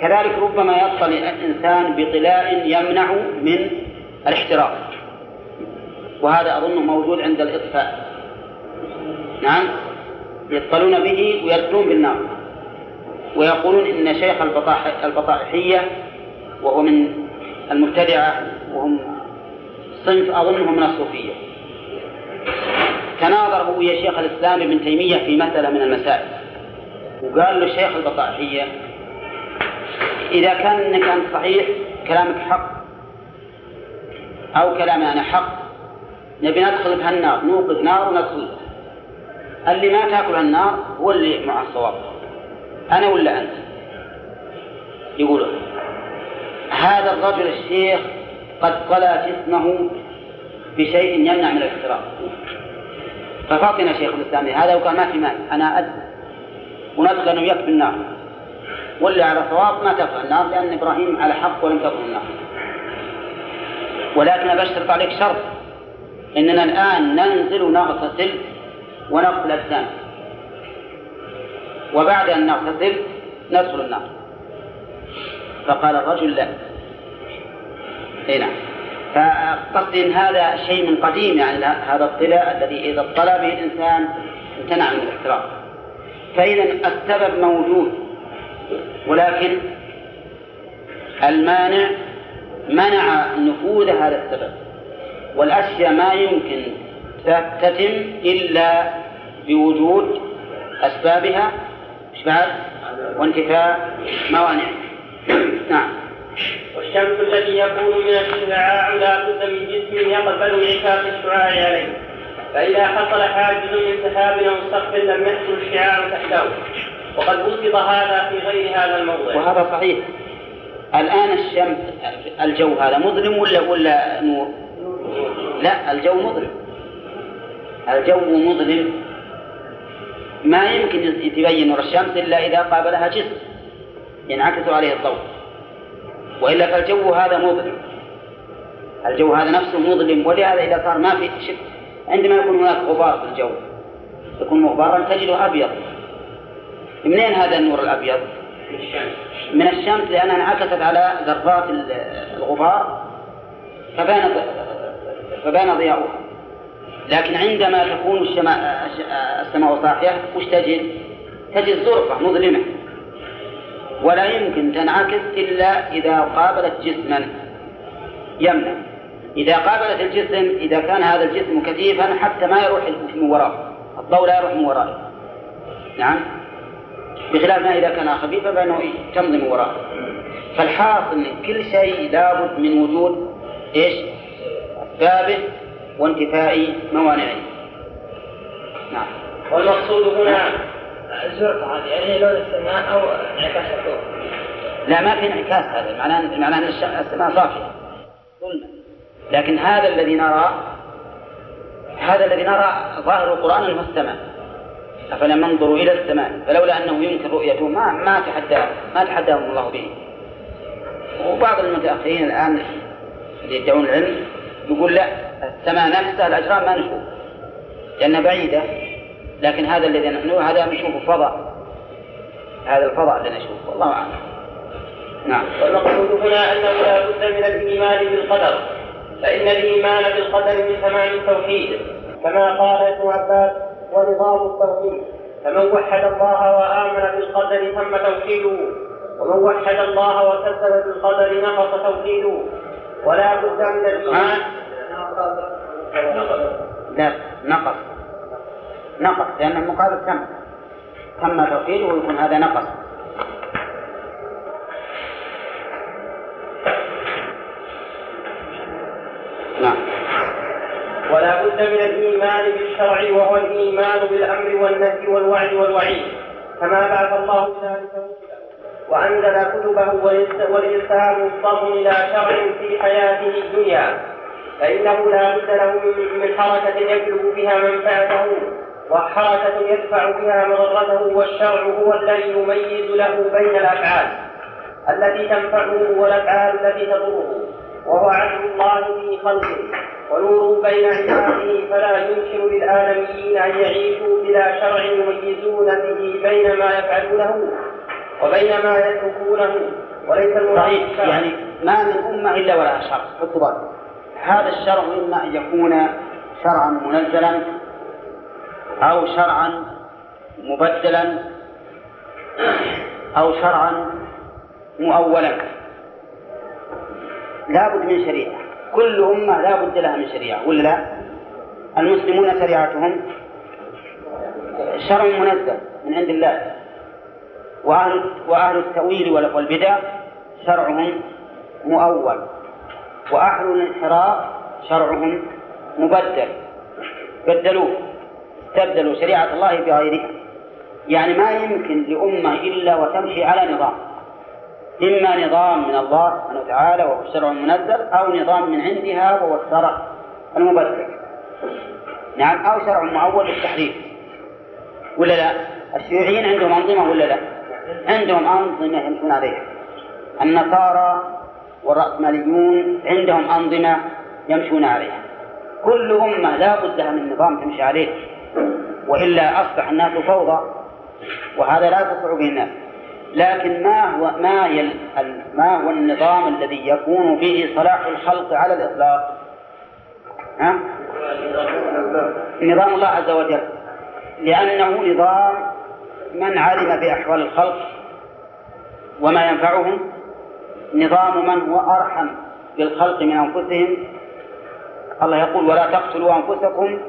كذلك ربما يطل الإنسان بطلاء يمنع من الاحتراق. وهذا أظنه موجود عند الإطفاء. نعم. يطلون به ويدخلون بالنار. ويقولون إن شيخ البطاحية وهو من المبتدعة وهم صنف أظنه من الصوفية. تناظر هو شيخ الإسلام ابن تيمية في مسألة من المسائل. وقال له الشيخ البطاحية إذا كان إنك أنت صحيح كلامك حق. أو كلامي أنا حق. نبي ندخل بهالنار نوقد نار وندخل. اللي ما تأكل النار هو اللي مع الصواب. أنا ولا أنت؟ يقولوا. هذا الرجل الشيخ قد طلى جسمه بشيء يمنع من الاحتراق. ففاطنا شيخ الإسلام هذا وقال ما في مال. أنا أدري. وندخل أنا وياك بالنار واللي على صواب ما تدخل النار لأن إبراهيم على حق ولم تدخل النار ولكن بشرط عليك شرط. إننا الآن ننزل نغتسل ونغسل الأجسام وبعد أن نغتسل ندخل النار. فقال الرجل لا. إي نعم. فقصدي إن هذا شيء من قديم يعني هذا الطلاء الذي إذا اطلع به الإنسان امتنع من الاحتراق. فإذا السبب موجود. ولكن المانع منع نفوذ هذا السبب والأشياء ما يمكن تتم إلا بوجود أسبابها إيش بعد؟ وانتفاء موانعها. (clears throat) نعم. والشمس التي يكون من الشعاع لا بد من جسم يقبل انعكاس الشعاع عليه فإذا حصل حاجز من سحاب أو سقف لم يحصل الشعاع تحته. وقد بسط هذا في غير هذا الموضع. وهذا صحيح. الآن الشمس الجو هذا مظلم ولا ولا نور؟ لا الجو مظلم. الجو مظلم. ما يمكن يتبين نور الشمس إلا إذا قابلها جسم ينعكس عليه الضوء. وإلا فالجو هذا مظلم. الجو هذا نفسه مظلم ولهذا إذا صار ما في شف عندما يكون هناك غبار في الجو يكون غبارا تجده أبيض. منين هذا النور الأبيض؟ من الشمس. من الشمس لأنها انعكست على ذرات الغبار فبان فبان ضياؤها لكن عندما تكون السماء السماء صافية وش تجد؟ تجد زرقة مظلمة. ولا يمكن تنعكس إلا إذا قابلت جسما يمنع إذا قابلت الجسم إذا كان هذا الجسم كثيفا حتى ما يروح من وراءه. الضوء لا يروح من ورائه. نعم؟ بخلاف ما إذا كان خفيفا فإنه تمضي من وراءه فالحاصل من كل شيء لابد من وجود إيش؟ أسبابه وانتفاء موانعه. نعم. والمقصود هنا الزرقاء هذه يعني لون السماء أو انعكاس الضوء. لا ما في انعكاس هذا. معناه معناه إن السماء صافية. ظلمه لكن هذا الذي نرى هذا الذي نرى ظاهر القرآن انه السماء. افلم ننظروا إلى السماء؟ فلولا أنه يمكن رؤيته ما ما تحدى ما تحداهم الله به. وبعض المتأخرين الآن اللي يدعون العلم يقول لا السماء نفسها الاجرام ما نشوف. لأنها بعيدة. لكن هذا الذي نحن هذا نشوفه فضاء هذا الفضاء اللي نشوفه والله أعلم. نعم. والمقصود هنا أنه لا بد من الإيمان بالقدر. فإن الإيمان بالقدر من تمام التوحيد. كما قال ابن عباس ونظام التوحيد. فمن وحد الله وآمن بالقدر تم توحيده. ومن وحد الله وكذب بالقدر نقص توحيده. ولا بد من الايمان لا نقص. نقص لأن المقابل تم. تم توحيده ويكون هذا نقص. نعم. ولا بد من الإيمان بالشرع وهو الإيمان بالأمر والنهي والوعد والوعيد. كما بعث الله بذلك رسلا. وأنزل كتبه والإنسان مضطر إلى شرع في حياته الدنيا. فإنه لا بد له من حركة يجلب بها منفعته وحركة يدفع بها مضرته والشرع هو الذي يميز له بين الأفعال. التي تنفعه والأفعال التي تضره. وهو عدل الله في خلقه ونور بين عباده فلا يمكن للآدميين أن يعيشوا بلا شرع يميزون به بين ما يفعلونه وبين ما يتركونه وليس صحيح يعني ما من أمة إلا ولها شرع. حطوا هذا الشرع إما أن يكون شرعا منزلا أو شرعا مبدلا أو شرعا مؤولا. لا بد من شريعة. كل أمة لا بد لها من شريعة ولا لا؟ المسلمون شريعتهم شرع منزل من عند الله. وأهل وأهل التأويل والبدع شرعهم مؤول. وأهل الانحراف شرعهم مبدل. بدلوه. استبدلوا شريعة الله بغيرها يعني ما يمكن لأمة إلا وتمشي على نظام. إما نظام من الله سبحانه وتعالى وهو الشرع المنزل أو نظام من عندها وهو الشرع المبدل نعم أو شرع معول بالتحريف ولا لا؟ الشيوعيين عندهم أنظمة ولا لا؟ عندهم أنظمة يمشون عليها. النصارى والرأسماليون عندهم أنظمة يمشون عليها. كل أمة لا بد لها من نظام تمشي عليه. وإلا أصبح الناس فوضى وهذا لا تقع به الناس. لكن ما هو ما ما هو النظام الذي يكون به صلاح الخلق على الإطلاق؟ ها؟ نظام الله عز وجل لأنه نظام من علم بأحوال الخلق وما ينفعهم نظام من هو أرحم بالخلق من أنفسهم الله يقول ولا تقتلوا أنفسكم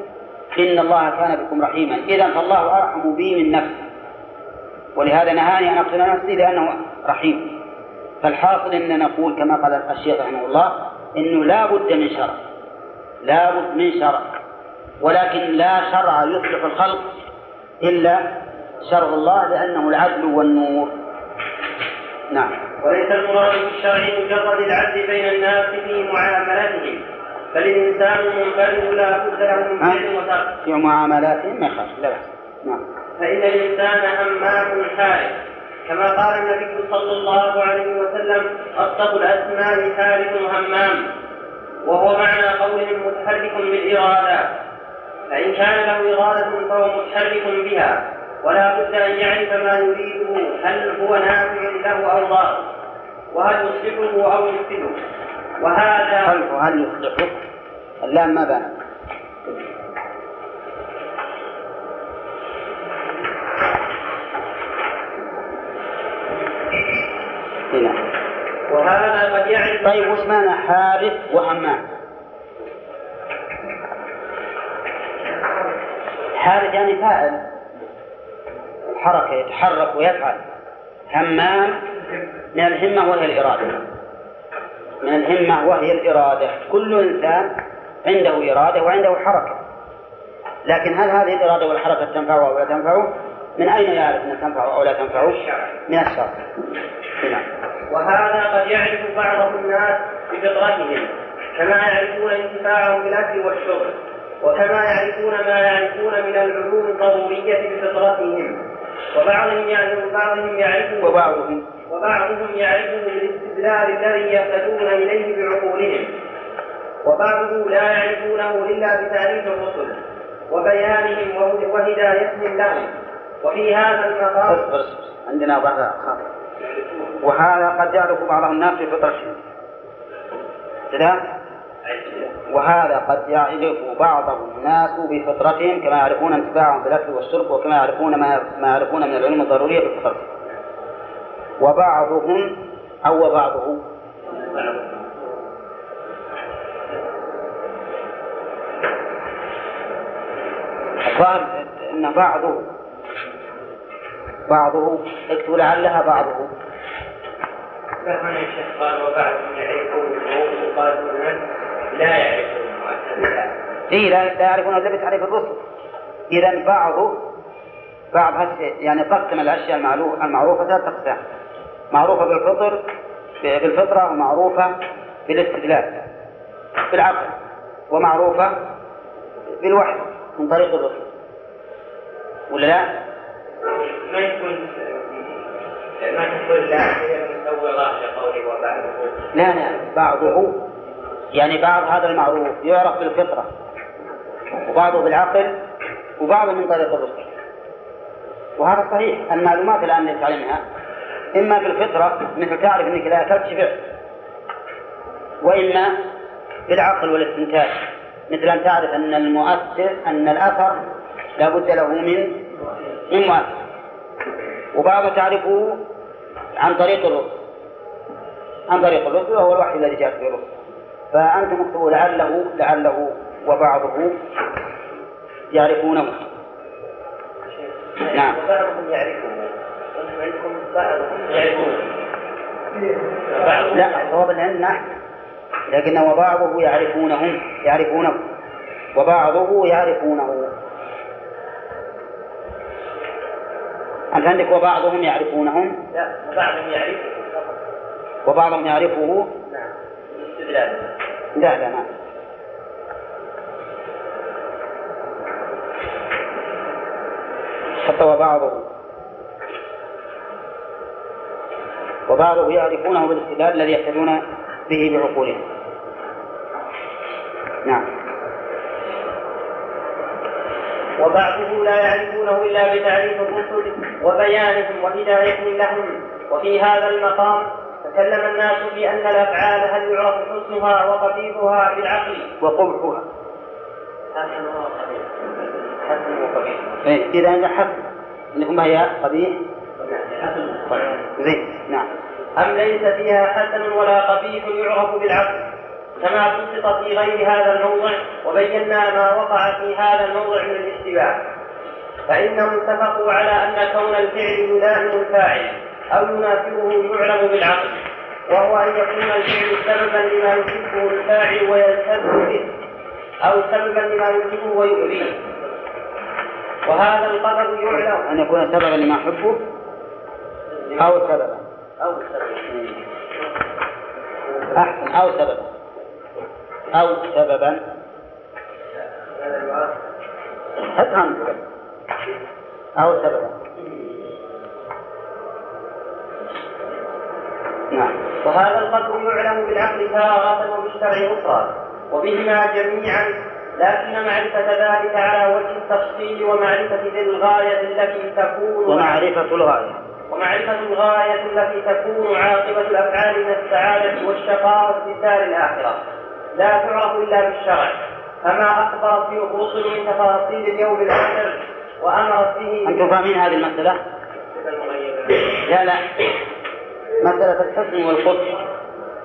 إن الله كان بكم رحيما إذا فالله أرحم بي من نفسي ولهذا نهاني أن أقتل نفسي لأنه رحيم. فالحاصل أننا نقول كما قال الشيخ رحمه الله أنه لا بد من شرع. لا بد من شرع. ولكن لا شرع يصلح الخلق إلا شرع الله لأنه العدل والنور. نعم. وليس المراد بالشرع مجرد العدل بين الناس في معاملاتهم بل الإنسان منفرد لا بد له من فعل وترك. في معاملاتهم ما يخاف لا بأس. نعم. فإن الإنسان همام حارث كما قال النبي صلى الله عليه وسلم أصدق الأسماء حارث همام وهو معنى قولهم متحرك بالإرادة فإن كان له إرادة فهو متحرك بها. ولا بد أن يعرف ما يريده هل هو نافع له أو ضار وهل يصلحه أو يفسده. وهذا هل هل يصلحه؟ اللام ما بان هنا قد طيب وش معنى حارث وهمام؟ حارث يعني فاعل. حركة يتحرك ويفعل. همام من الهمة وهي الإرادة. من الهمة وهي الإرادة. كل إنسان عنده إرادة وعنده حركة. لكن هل هذه الإرادة والحركة تنفعه أو لا تنفعه؟ من أين يعرف أن تنفعه أو لا تنفعه؟ من الشرع. نعم. وهذا قد يعرف بعض الناس بفطرتهم كما يعرفون انتفاعهم بالأكل والشرب وكما يعرفون ما يعرفون من العلوم الضرورية بفطرتهم. وبعضهم يعرف بعضهم يعرفه وبعضهم. وبعضهم يعرفه بالاستدلال الذي يهتدون إليه بعقولهم. وبعضه لا يعرفونه إلا بتعريف الرسل وبيانهم وه- وهدايتهم لهم. وفي هذا المقام عندنا بعض خاطر وهذا قد يعرف بعض الناس بفطرتهم كذا وهذا قد يعرف بعض الناس بفطرتهم كما يعرفون انتفاعهم بالأكل والشرب وكما يعرفون ما ما يعرفون من العلوم الضرورية بفطرتهم وبعضهم أو بعضه الظاهر إن بعضه بعضه اكتب لعلها بعضه. فهنا الشيخ قال وبعضهم يعرفون وقالوا لا يعرفون اي لا لا يعرفون إلا بتعريف الرسل. إذا بعض هالشيء يعني قسم الأشياء المعروفة ثلاث أقسام. معروفة بالفطر بالفطرة ومعروفة بالاستدلال بالعقل ومعروفة بالوحي من طريق الرسل. ولا لا؟ ما يكون ما تقول لا. لا لا بعضه يعني بعض هذا المعروف يعرف بالفطرة وبعضه بالعقل وبعضه من طريق الرسل. وهذا صحيح المعلومات الآن اللي تعلمها إما بالفطرة مثل تعرف أنك إذا أكلت شبعت. وإما بالعقل والاستنتاج. مثل أن تعرف أن المؤثر أن الأثر لا بد له من من مؤثر. وبعضه تعرفه عن طريق الرسل. عن طريق الرسل وهو الوحي الذي جاء به الرسل. فأنتم اكتبوا لعله لعله وبعضه يعرفونه. نعم. وبعضهم يعرفون وأنتم عندكم بعضهم يعرفون لا الصواب عندنا إحنا لكن وبعضه يعرفونهم يعرفونه. وبعضه يعرفونه. أنت عندك وبعضهم يعرفونهم؟ لا وبعضهم يعرفون وبعضهم يعرفه نعم. لا لا ما حتى وبعضه. وبعضه يعرفونه بالاستدلال الذي يهتدون به بعقولهم. نعم. وبعضه لا يعرفونه إلا بتعريف الرسل وبيانهم وهدايتهم لهم. وفي هذا المقام تكلم الناس في أن الأفعال هل يعرف حسنها وقبيحها بالعقل؟ وقبحها. حسنها وقبيح حسن وقبيح إيه إذا حسن. إنكم هي قبيح زين. نعم. أم ليس فيها حسن ولا قبيح يعرف بالعقل؟ كما بسط في غير هذا الموضع وبينا ما وقع في هذا الموضع من الاشتباه. فإنهم اتفقوا على أن كون الفعل يلائم الفاعل أو ينافره يعلم بالعقل. وهو أن يكون الفعل سببا لما يحبه الفاعل ويلتزم به أو سببا لما يحبه ويؤذيه وهذا القدر يعلم. أن يكون سببا لما أحبه أو سببا. أو سببا. أحسن. أو سببا. أو سببا. حتى أو سببا. نعم. وهذا القدر يعلم بالعقل تارة وبالشرع أخرى وبهما جميعا لكن معرفة ذلك على وجه التفصيل ومعرفة ذي الغاية التي تكون ومعرفة الغاية. ومعرفة الغاية التي تكون عاقبة الأفعال من السعادة والشقاوة في الدار الآخرة. لا تعرف إلا بالشرع. كما أخبرت به الرسل من تفاصيل اليوم الآخر وأمرت به أنتم فاهمين هذه المسألة؟ لا لا. مسألة الحسن والقبح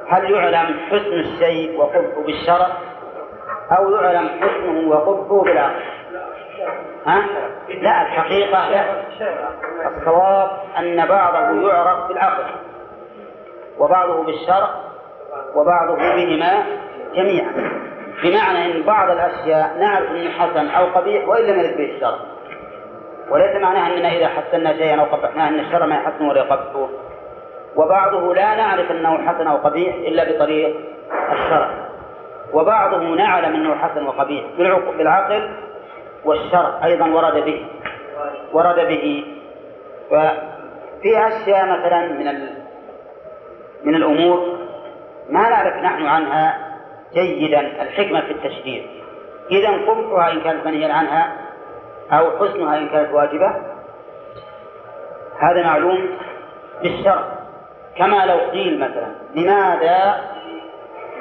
هل يعلم حسن الشيء وقبحه بالشرع؟ أو يعلم حسنه وقبحه بالعقل؟ ها؟ لا الحقيقة لا الصواب أن بعضه يعرف بالعقل وبعضه بالشرع وبعضه بهما جميعا. بمعنى أن بعض الأشياء نعرف أنه حسن أو قبيح وإن لم يرد به الشرع. وليس معناها أننا إذا حسنا شيئا أو قبحناه أن الشرع ما يحسنه ولا يقبحه. وبعضه لا نعرف أنه حسن أو قبيح إلا بطريق الشرع. وبعضه نعلم أنه حسن وقبيح بالعقل والشرع أيضا ورد به ورد به. ففي أشياء مثلا من. من الأمور ما نعرف نحن عنها جيدا الحكمة في التشريع إذا قبحها إن كانت منهيا عنها أو حسنها إن كانت واجبة هذا معلوم بالشرع. كما لو قيل مثلا لماذا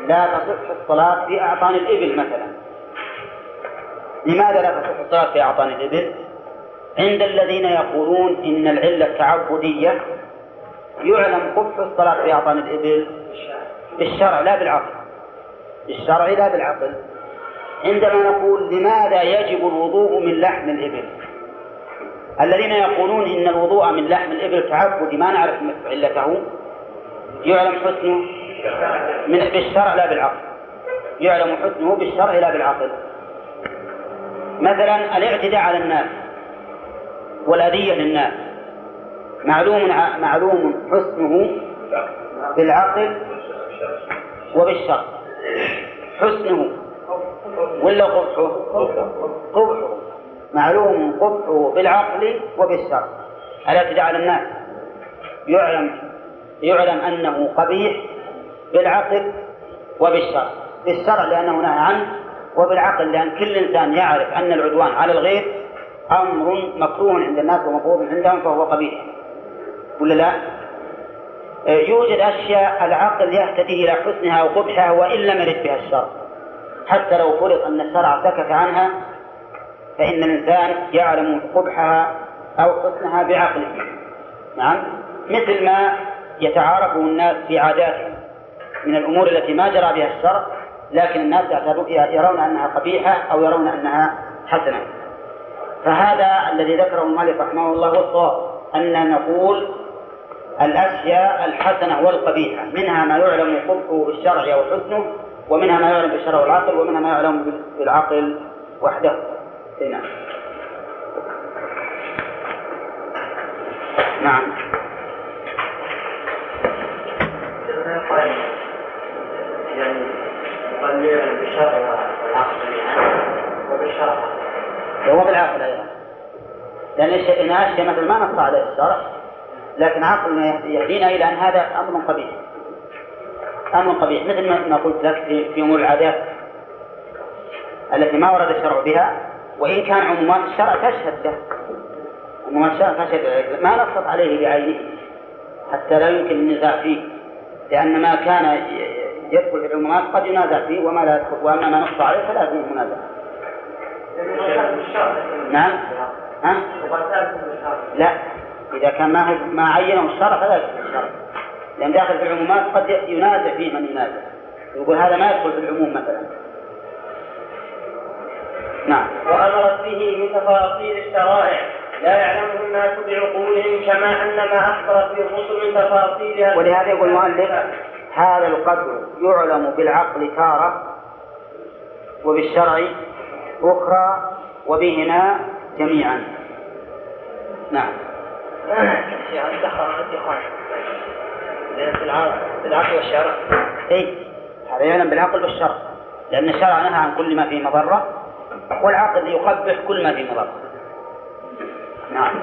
لا تصح الصلاة في أعطان الإبل مثلا؟ لماذا لا تصح الصلاة في أعطان الإبل؟ عند الذين يقولون إن العلة التعبدية يعلم قبح الصلاة في أعطان الإبل بالشرع لا بالعقل. بالشرع لا بالعقل. عندما نقول لماذا يجب الوضوء من لحم الإبل؟ الذين يقولون إن الوضوء من لحم الإبل تعبدي ما نعرف علته يعلم حسنه من بالشرع لا بالعقل. يعلم حسنه بالشرع لا بالعقل. مثلا الاعتداء على الناس والأذية للناس. معلوم معلوم حسنه بالعقل وبالشرع. حسنه ولا قبحه؟ قبحه. معلوم قبحه بالعقل وبالشرع. الاعتداء على الناس. يعلم يعلم أنه قبيح بالعقل وبالشرع بالشرع لأنه نهى عنه وبالعقل لأن كل إنسان يعرف أن العدوان على الغير أمر مكروه عند الناس ومفروض عندهم فهو قبيح. ولا لا؟ يوجد أشياء العقل يهتدي إلى حسنها وقبحها وإن لم يرد بها الشرع حتى لو فرض أن الشرع سكت عنها فإن الإنسان يعلم قبحها أو حسنها بعقله. نعم؟ مثل ما يتعارفه الناس في عاداتهم من الأمور التي ما جرى بها الشرع لكن الناس يرون أنها قبيحة أو يرون أنها حسنة. فهذا الذي ذكره المؤلف رحمه الله هو الصواب أن نقول الأشياء الحسنة والقبيحة منها ما يعلم قبحه بالشرع أو حسنه ومنها ما يعلم بالشرع والعقل ومنها ما يعلم بالعقل وحده. نعم يعني يقال بالشرع والعقل وبالشرع هو بالعقل أيضا لأن إن أشياء مثل ما نص عليه الشرع لكن عقلنا يهدينا إلى أن هذا أمر قبيح. أمر قبيح مثل ما قلت لك في, في أمور العادات التي ما ورد الشرع بها وإن كان عمومات الشرع تشهد له. عمومات الشرع تشهد ما نصت عليه بعينه حتى لا يمكن النزاع فيه. لأن ما كان يدخل في العمومات قد ينازع فيه وما لا يدخل وأما ما نص عليه فلا يكون منازع نعم. ها؟ لا. إذا كان ما هو ما عينه الشرع فلا يدخل الشرع لأن داخل في العمومات قد ينازع فيه من ينازع يقول هذا ما يدخل في العموم مثلا. نعم. وأمرت به من تفاصيل الشرائع. لا يعلمه الناس بعقولهم كما أن ما أخبرت به الرسل من تفاصيلها. ولهذا يقول المؤلف هذا القدر يعلم بالعقل تارة وبالشرع أخرى وبهما جميعا. نعم. دخل الدخان في العقل والشرع اي هذا يعلم بالعقل والشرع لأن الشرع نهى عن كل ما فيه مضرة والعقل يقبح كل ما فيه مضرة. نعم.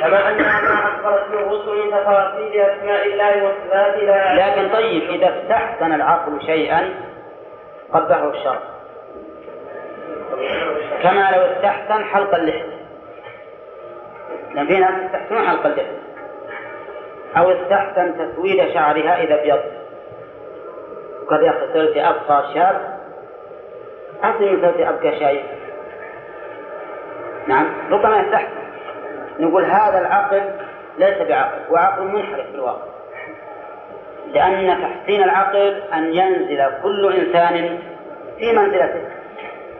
كما أنها ما أخبرت من تفاصيل أسماء الله وصفاته لكن طيب إذا استحسن العقل شيئا قبحه الشرع. كما لو استحسن حلق اللحية لأن في ناس يستحسنون حلق اللحية أو استحسن تسويد شعرها إذا أبيض. وقد أخي صرت أبقى شاب. أحسن من صرت أبقى شايب. نعم ربما يستحسن. نقول هذا العقل ليس بعقل وعقل منحرف في الواقع. لأن تحسين العقل أن ينزل كل إنسان في منزلته.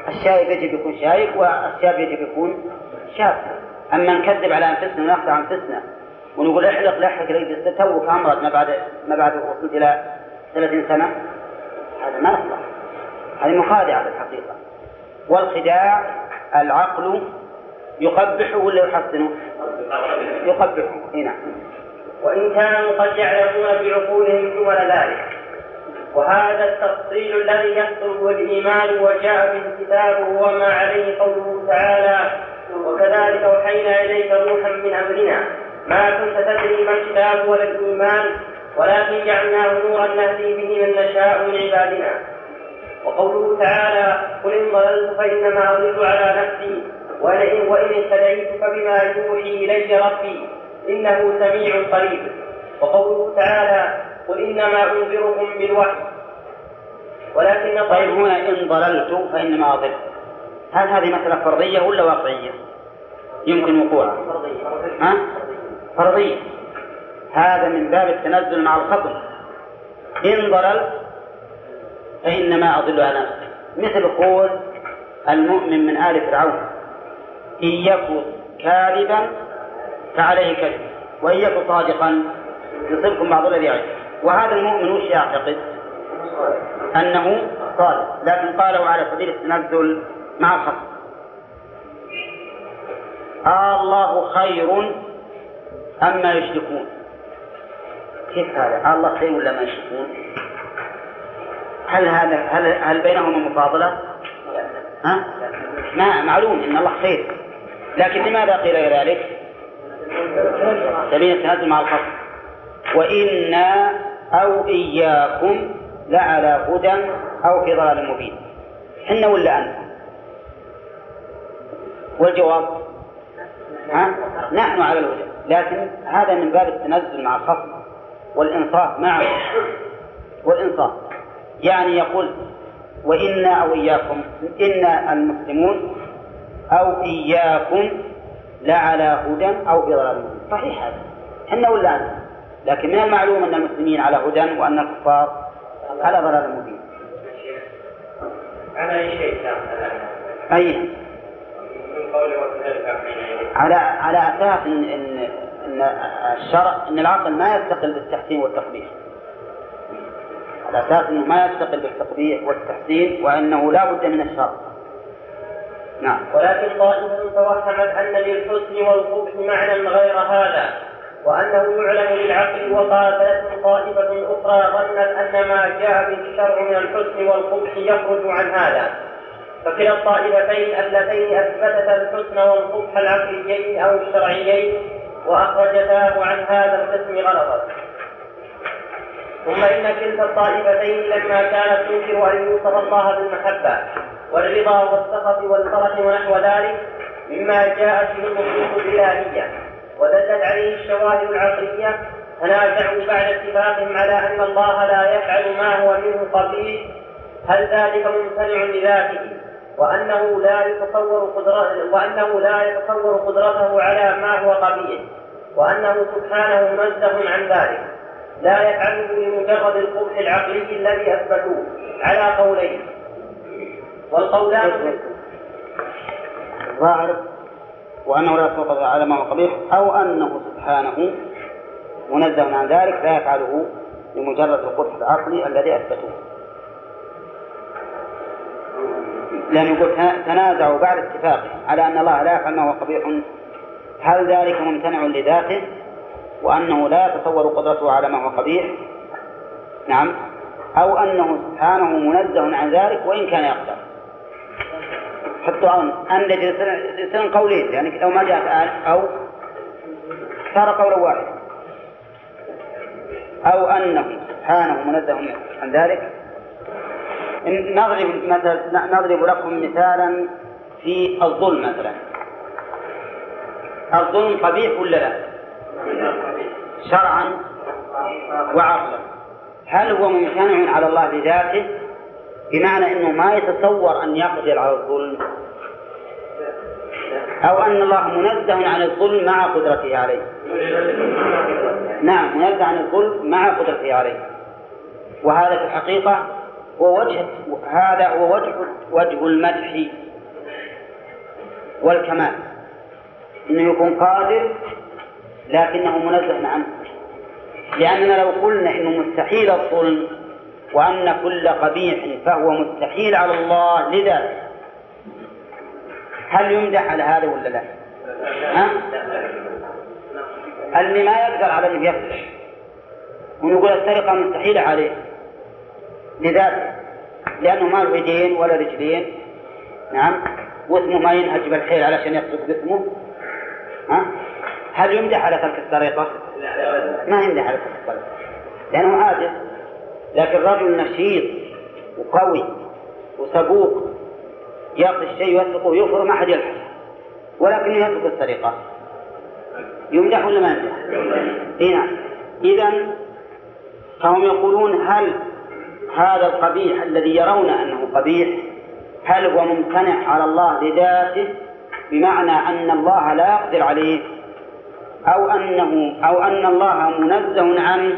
الشايب يجب يكون شايب والشاب يجب يكون شاب أما نكذب على أنفسنا ونخدع أنفسنا ونقول احلق لحيك ليك توك أمرض ما بعد ما بعد وصلت إلى 30 سنة هذا ما يصلح. هذه مخادعة في الحقيقة. والخداع العقل يقبحه ولا يحسنه؟ يقبحه. هنا وإن كانوا قد يعلمون بعقولهم دون ذلك. وهذا التفصيل الذي يحصل هو الإيمان وجاء به الكتاب هو ما عليه قوله تعالى وكذلك أوحينا إليك روحا من أمرنا. ما كنت تدري ما الكتاب ولا الإيمان ولكن جعلناه نورا نهدي به من نشاء من عبادنا. وقوله تعالى قل إن ضللت فإنما أضل على نفسي ولئن وإن اهتديت فبما يوحي إلي ربي إنه سميع قريب. وقوله تعالى قل إنما أنذركم بالوحي. ولكن طيب هنا إن ضللت فإنما أضل. هل هذه مسألة فرضية ولا واقعية؟ يمكن وقوعها. ها؟ فرضية. هذا من باب التنزل مع الخطر إن ضللت فإنما أضل على نفسي مثل قول المؤمن من آل فرعون إن يكن كاذبا فعليه كذب وإن يكن صادقا يصيبكم بعض الذي يعرف. وهذا المؤمن وش يعتقد؟ أنه صادق لكن قاله على سبيل التنزل مع الخصم آه الله خير أما يشركون كيف هذا؟ آه الله خير ولا ما يشركون؟ هل هذا هل هل بينهما مفاضلة؟ ها؟ ما معلوم إن الله خير لكن لماذا قيل ذلك؟ سبيل التنازل مع الخصم وإنا أو إياكم لعلى هدى أو في ضلال مبين. حنا ولا أنت؟ والجواب؟ ها؟ نحن على الهدى لكن هذا من باب التنزل مع الخصم والإنصاف معه. والإنصاف. يعني يقول وإنا أو إياكم إنا المسلمون أو إياكم لعلى هدى أو في ضلال صحيح هذا. حنا ولا أنت؟ لكن من المعلوم أن المسلمين على هدى وأن الكفار على ضلال مبين. على أي شيء أي؟ من قوله وكذلك على على أساس إن إن إن الشرع إن العقل ما يستقل بالتحسين والتقبيح. على أساس أنه ما يستقل بالتقبيح والتحسين وأنه لا بد من الشرع. نعم. ولكن طائفة توهمت أن للحسن والقبح معنى غير هذا. وأنه يعلم للعقل وقاتلته طائفة أخرى ظنت أن ما جاء به الشرع من الحسن والقبح يخرج عن هذا. فكلا الطائفتين اللتين أثبتتا الحسن والقبح العقليين أو الشرعيين وأخرجتاه عن هذا القسم غلطت ثم إن كلتا الطائفتين لما كانت تنكر أن يوصف الله بالمحبة والرضا والسخط والفرح ونحو ذلك مما جاءت به النصوص الإلهية. ودلت عليه الشواهد العقلية تنازعوا بعد اتفاقهم على أن الله لا يفعل ما هو منه قبيح هل ذلك ممتنع لذاته؟ وأنه لا يتصور قدرته وأنه لا يتصور قدرته على ما هو قبيح وأنه سبحانه منزه عن ذلك. لا يفعله لمجرد القبح العقلي الذي أثبتوه. على قولين. والقولان الظاهر وأنه لا يتوقف على ما هو قبيح أو أنه سبحانه منزه عن ذلك لا يفعله لمجرد القبح العقلي الذي أثبتوه لأن يقول تنازعوا بعد اتفاقهم على أن الله لا يفعل ما هو قبيح. هل ذلك ممتنع لذاته؟ وأنه لا يتصور قدرته على ما هو قبيح؟ نعم. أو أنه سبحانه منزه عن ذلك وإن كان يقدر. حطوا أن يصير قولين يعني لو ما جاءت آل أو صار قولا واحدا. أو أنه سبحانه منزه عن ذلك. نضرب مثلا نضرب لكم مثالا في الظلم مثلا. الظلم قبيح ولا لا؟ شرعا وعقلا. هل هو ممتنع على الله بذاته؟ بمعنى إنه ما يتصور أن يقدر على الظلم أو أن الله منزه عن الظلم مع قدرته عليه. نعم منزه عن الظلم مع قدرته عليه. وهذا في الحقيقة هو وجه هذا هو وجه وجه المدح والكمال. إنه يكون قادر لكنه منزه عنه لأننا لو قلنا إنه مستحيل الظلم وأن كل قبيح فهو مستحيل على الله. لذاته هل يمدح على هذا ولا لا؟ ها؟ اللي ما يقدر على أنه يفلح ونقول السرقة مستحيلة عليه. لذاته لأنه ما له يدين ولا رجلين. نعم. واسمه ما ينهج بالحيل علشان يقصد باسمه. ها؟ هل يمدح على ترك السرقة؟ ما يمدح على ترك السرقة. لأنه عاجز. لكن رجل نشيط وقوي وسبوق يأخذ الشيء ويسرقه ويفر ما حد يلحق. ولكنه يترك السرقة. يمدح ولا ما يمدح؟ إي نعم. إذا فهم يقولون هل هذا القبيح الذي يرون أنه قبيح هل هو ممتنع على الله لذاته بمعنى أن الله لا يقدر عليه أو أنه أو أن الله منزه عنه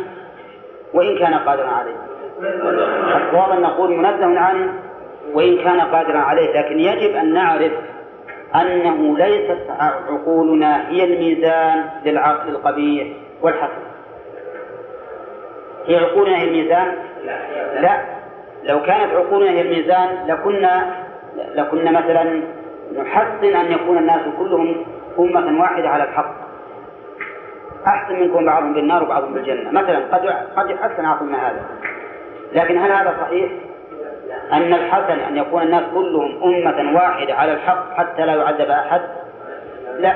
وإن كان قادرا عليه؟ الصواب أن نقول منزه عنه وإن كان قادرا عليه لكن يجب أن نعرف أنه ليست عقولنا هي الميزان للعقل القبيح والحسن. هي عقولنا هي الميزان؟ لا. لو كانت عقولنا هي الميزان لكنا لكنا مثلا نحسن أن يكون الناس كلهم أمة واحدة على الحق. أحسن منكم بعضهم بالنار وبعضهم بالجنة. مثلا قد قد يحسن عقلنا هذا. لكن هل هذا صحيح؟ أن الحسن أن يكون الناس كلهم أمة واحدة على الحق حتى لا يعذب أحد؟ لا.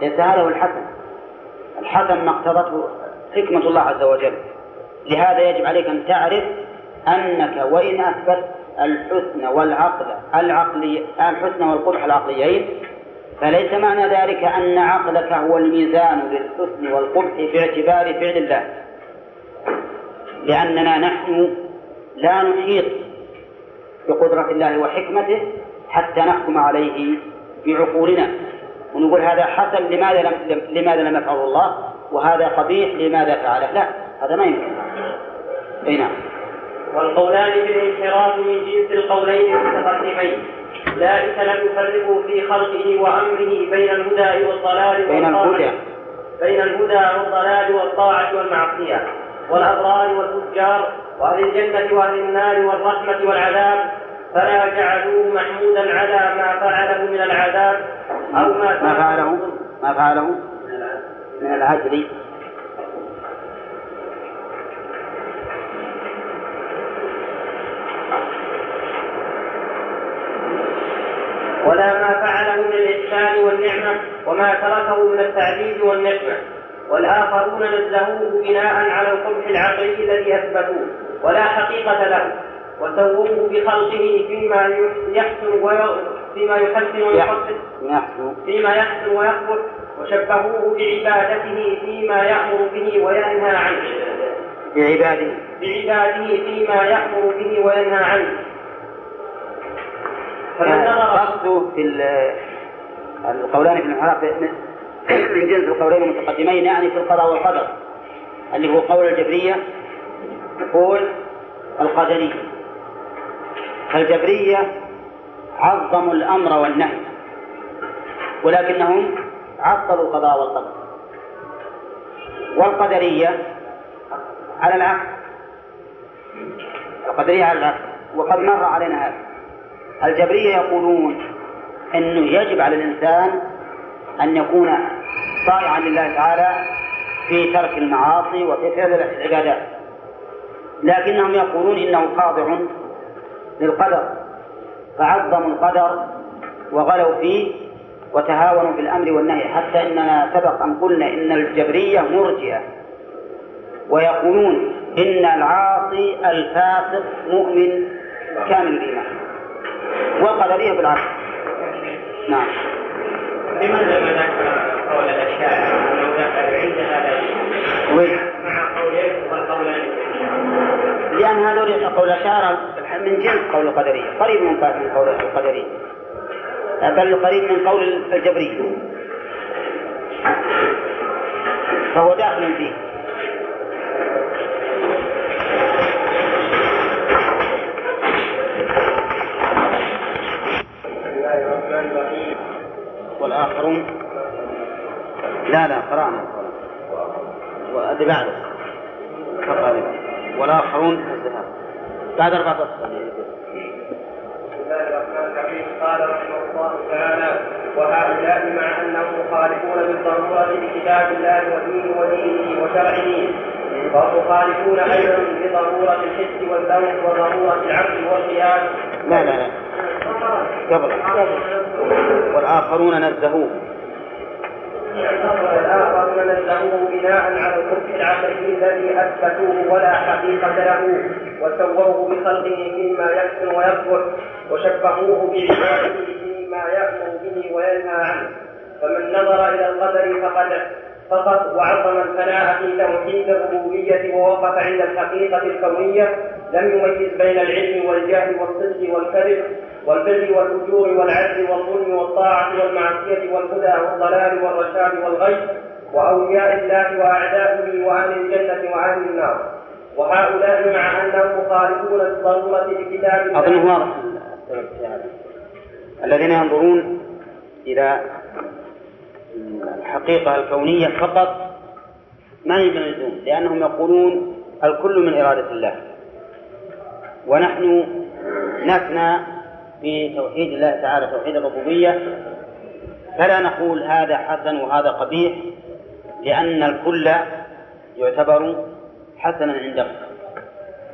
ليس هذا هو الحسن. الحسن ما اقتضته حكمة الله عز وجل. لهذا يجب عليك أن تعرف أنك وإن أثبت الحسن والعقل العقلي الحسن والقبح العقليين فليس معنى ذلك أن عقلك هو الميزان للحسن والقبح في اعتبار فعل الله. لأننا نحن لا نحيط بقدرة الله وحكمته حتى نحكم عليه بعقولنا. ونقول هذا حسن لماذا لم لماذا لم يفعله الله؟ وهذا قبيح لماذا فعله؟ لا هذا ما يمكن. أي نعم. والقولان بالانحراف من جنس القولين المتقدمين. ذلك لم يفرقوا في خلقه وأمره بين الهدى والضلال بين الهدى. بين الهدى والضلال والطاعة والمعصية. والأبرار والفجار وأهل الجنة وأهل النار والرحمة والعذاب فلا جعلوه محمودا على ما فعله من العذاب أو ما ما فعله ما فعله؟ من العدل ولا ما فعله من الإحسان والنعمة وما تركه من التعذيب والنعمة والآخرون نزهوه بناء على القبح العقلي الذي أثبتوه ولا حقيقة له وسووه بخلقه فيما يحسن فيما يحسن ويقصد فيما يحسن ويقبح وشبهوه بعبادته فيما يأمر به وينهى عنه. بعباده. بعباده فيما يأمر به وينهى عنه. قصده في القولان في المحراب من جنس القولين المتقدمين يعني في القضاء والقدر اللي هو قول الجبرية قول القدرية فالجبرية عظموا الأمر والنهي ولكنهم عطلوا القضاء والقدر. والقدرية على العكس القدرية على العكس وقد مر علينا هذا. الجبرية يقولون أنه يجب على الإنسان أن يكون طائعا لله تعالى في ترك المعاصي وفي فعل العبادات. لكنهم يقولون إنه خاضع للقدر فعظموا القدر وغلوا فيه وتهاونوا في الأمر والنهي. حتى إننا سبق أن قلنا إن الجبرية مرجئة ويقولون إن العاصي الفاسق مؤمن كامل الإيمان. والقدرية بالعكس نعم. لماذا ما ذكر قول الأشاعرة أنه ذكر عند هذا؟ مع قولين والقولان لأن هذول قول الأشاعرة من جنس قول القدرية. قريب من قول القدرية. بل قريب من قول الجبرية. فهو داخل فيه. والآخرون. لا لا قرأنا. واللي بعده. والآخرون. الذهاب بعد أربعة أسطر الله الرحمن الرحيم قال رحمه الله تعالى وهؤلاء مع انهم مخالفون بالضروره لكتاب الله ودينه ودينه وشرعه فهم مخالفون أيضا بضروره الحس والذوق وضرورة العقل والقياس لا لا لا. قبل. والآخرون نزهوه والآخرون نزهوه بناء على الحكم العقلي الذي أثبتوه ولا حقيقة له وسووه بخلقه فيما يحسن ويكبر وشبهوه بعباده فيما يأمر به وينهى عنه. فمن نظر إلى القدر فقد فقط وعظم الفناء في توحيد الربوبية ووقف عند الحقيقة الكونية لم يميز بين العلم والجهل والصدق والكذب والبر والفجور والعدل والظلم والطاعة والمعصية والهدى والضلال والرشاد والغي وأولياء الله وأعدائه وأهل الجنة وأهل النار. وهؤلاء مع أنهم مخالفون بالضرورة لكتاب الله. واضح الذين ينظرون إلى الحقيقة الكونية فقط ما يميزون لأنهم يقولون الكل من إرادة الله. ونحن نثنى في توحيد الله تعالى توحيد الربوبية. فلا نقول هذا حسن وهذا قبيح لأن الكل يعتبر حسنا عنده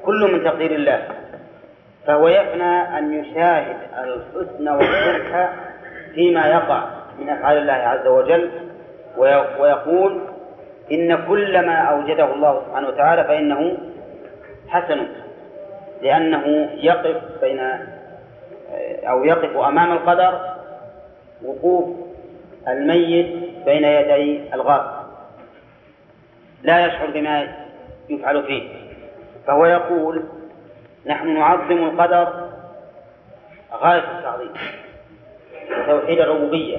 كل من تقدير الله. فهو يفنى أن يشاهد الحسن والقبح فيما يقع من أفعال الله عز وجل ويقول إن كل ما أوجده الله سبحانه وتعالى فإنه حسن لأنه يقف بين أو يقف أمام القدر وقوف الميت بين يدي الغاصب لا يشعر بما يفعل فيه. فهو يقول نحن نعظم القدر غاية التعظيم توحيد الربوبية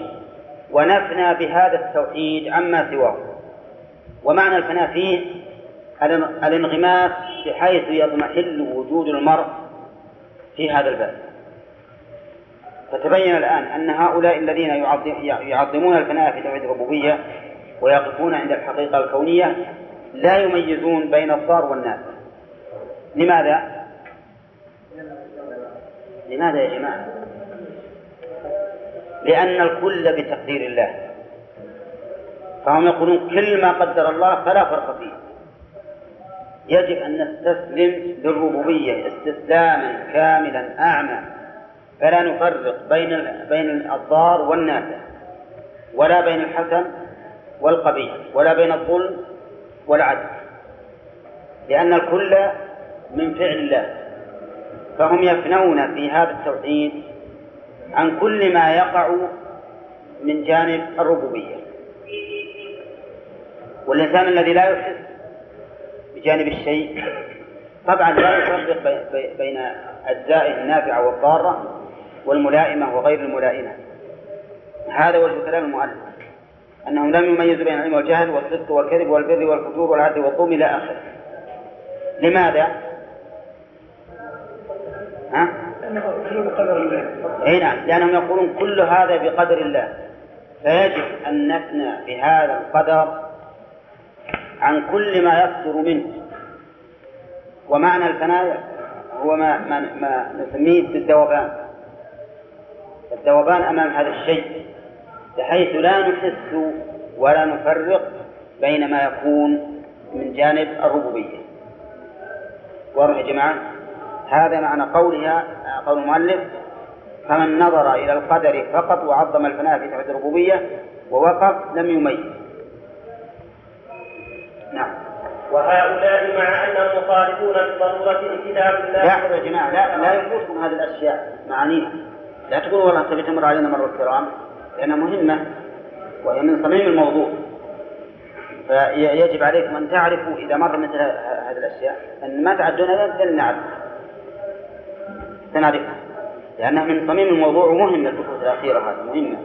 ونفنى بهذا التوحيد عما سواه. ومعنى الفناء فيه الانغماس بحيث يضمحل وجود المرء في هذا الباب فتبين الآن أن هؤلاء الذين يعظمون الفناء في توحيد الربوبية ويقفون عند الحقيقة الكونية لا يميزون بين الضار والناس لماذا؟ لماذا يا جماعة؟ لأن الكل بتقدير الله فهم يقولون كل ما قدر الله فلا فرق فيه يجب أن نستسلم للربوبية استسلاما كاملا أعمى فلا نفرق بين بين الضار والنافع ولا بين الحسن والقبيح ولا بين الظلم والعدل لأن الكل من فعل الله فهم يفنون في هذا التوحيد عن كل ما يقع من جانب الربوبية. والإنسان الذي لا يحس بجانب الشيء طبعا لا يفرق بين أجزائه النافعة والضارة والملائمة وغير الملائمة. هذا وجه كلام المؤلف. أنهم لم يميزوا بين العلم والجهل والصدق والكذب والبر والفجور والعدل والظلم إلى آخره. لماذا؟ ها؟ إي نعم لأنهم يقولون كل هذا بقدر الله. فيجب أن نفنى بهذا القدر عن كل ما يصدر منه. ومعنى الفناء هو ما, ما, ما نسميه بالذوبان الذوبان أمام هذا الشيء بحيث لا نحس ولا نفرق بين ما يكون من جانب الربوبية. واضح يا جماعة؟ هذا معنى قولها قول المؤلف فمن نظر إلى القدر فقط وعظم الفناء في توحيد الربوبية ووقف لم يميز. نعم. وهؤلاء مع أنهم مخالفون بضرورة كتاب الله لاحظوا يا جماعة لا لا ينقصكم هذه الأشياء معانيها. لا تقولوا والله تبي تمر علينا مرة الكرام لأنها مهمة وهي من صميم الموضوع. فيجب عليكم أن تعرفوا إذا مر مثل هذه الأشياء أن ما تعدون لن نعرف سنعرفها لأنها من صميم الموضوع ومهمة الفصول الأخيرة هذه مهمة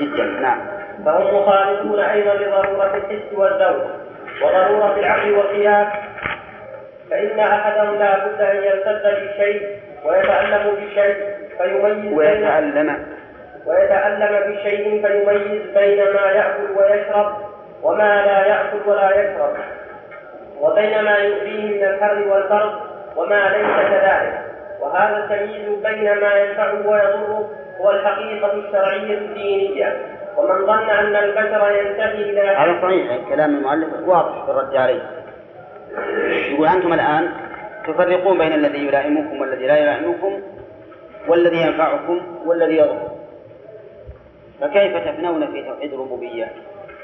جدا. نعم. فهم مخالفون أيضا لضرورة الحس والذوق وضرورة العقل والقياس فإن أحدهم لا بد أن يرتد بالشيء ويتعلم بالشيء فيميز ويتعلم. ويتعلم بشيء فيميز بين ما يأكل ويشرب وما لا يأكل ولا يشرب وبين ما يؤذيه من الحر والبرد وما ليس كذلك. وهذا التمييز بين ما ينفعه ويضره هو الحقيقة الشرعية الدينية. ومن ظن أن البشر ينتهي إلى هذا صحيح كلام المؤلف واضح في الرد عليه. يقول أنتم الآن تفرقون بين الذي يلائمكم والذي لا يلائمكم والذي ينفعكم والذي يضركم فكيف تفنون في توحيد الربوبية؟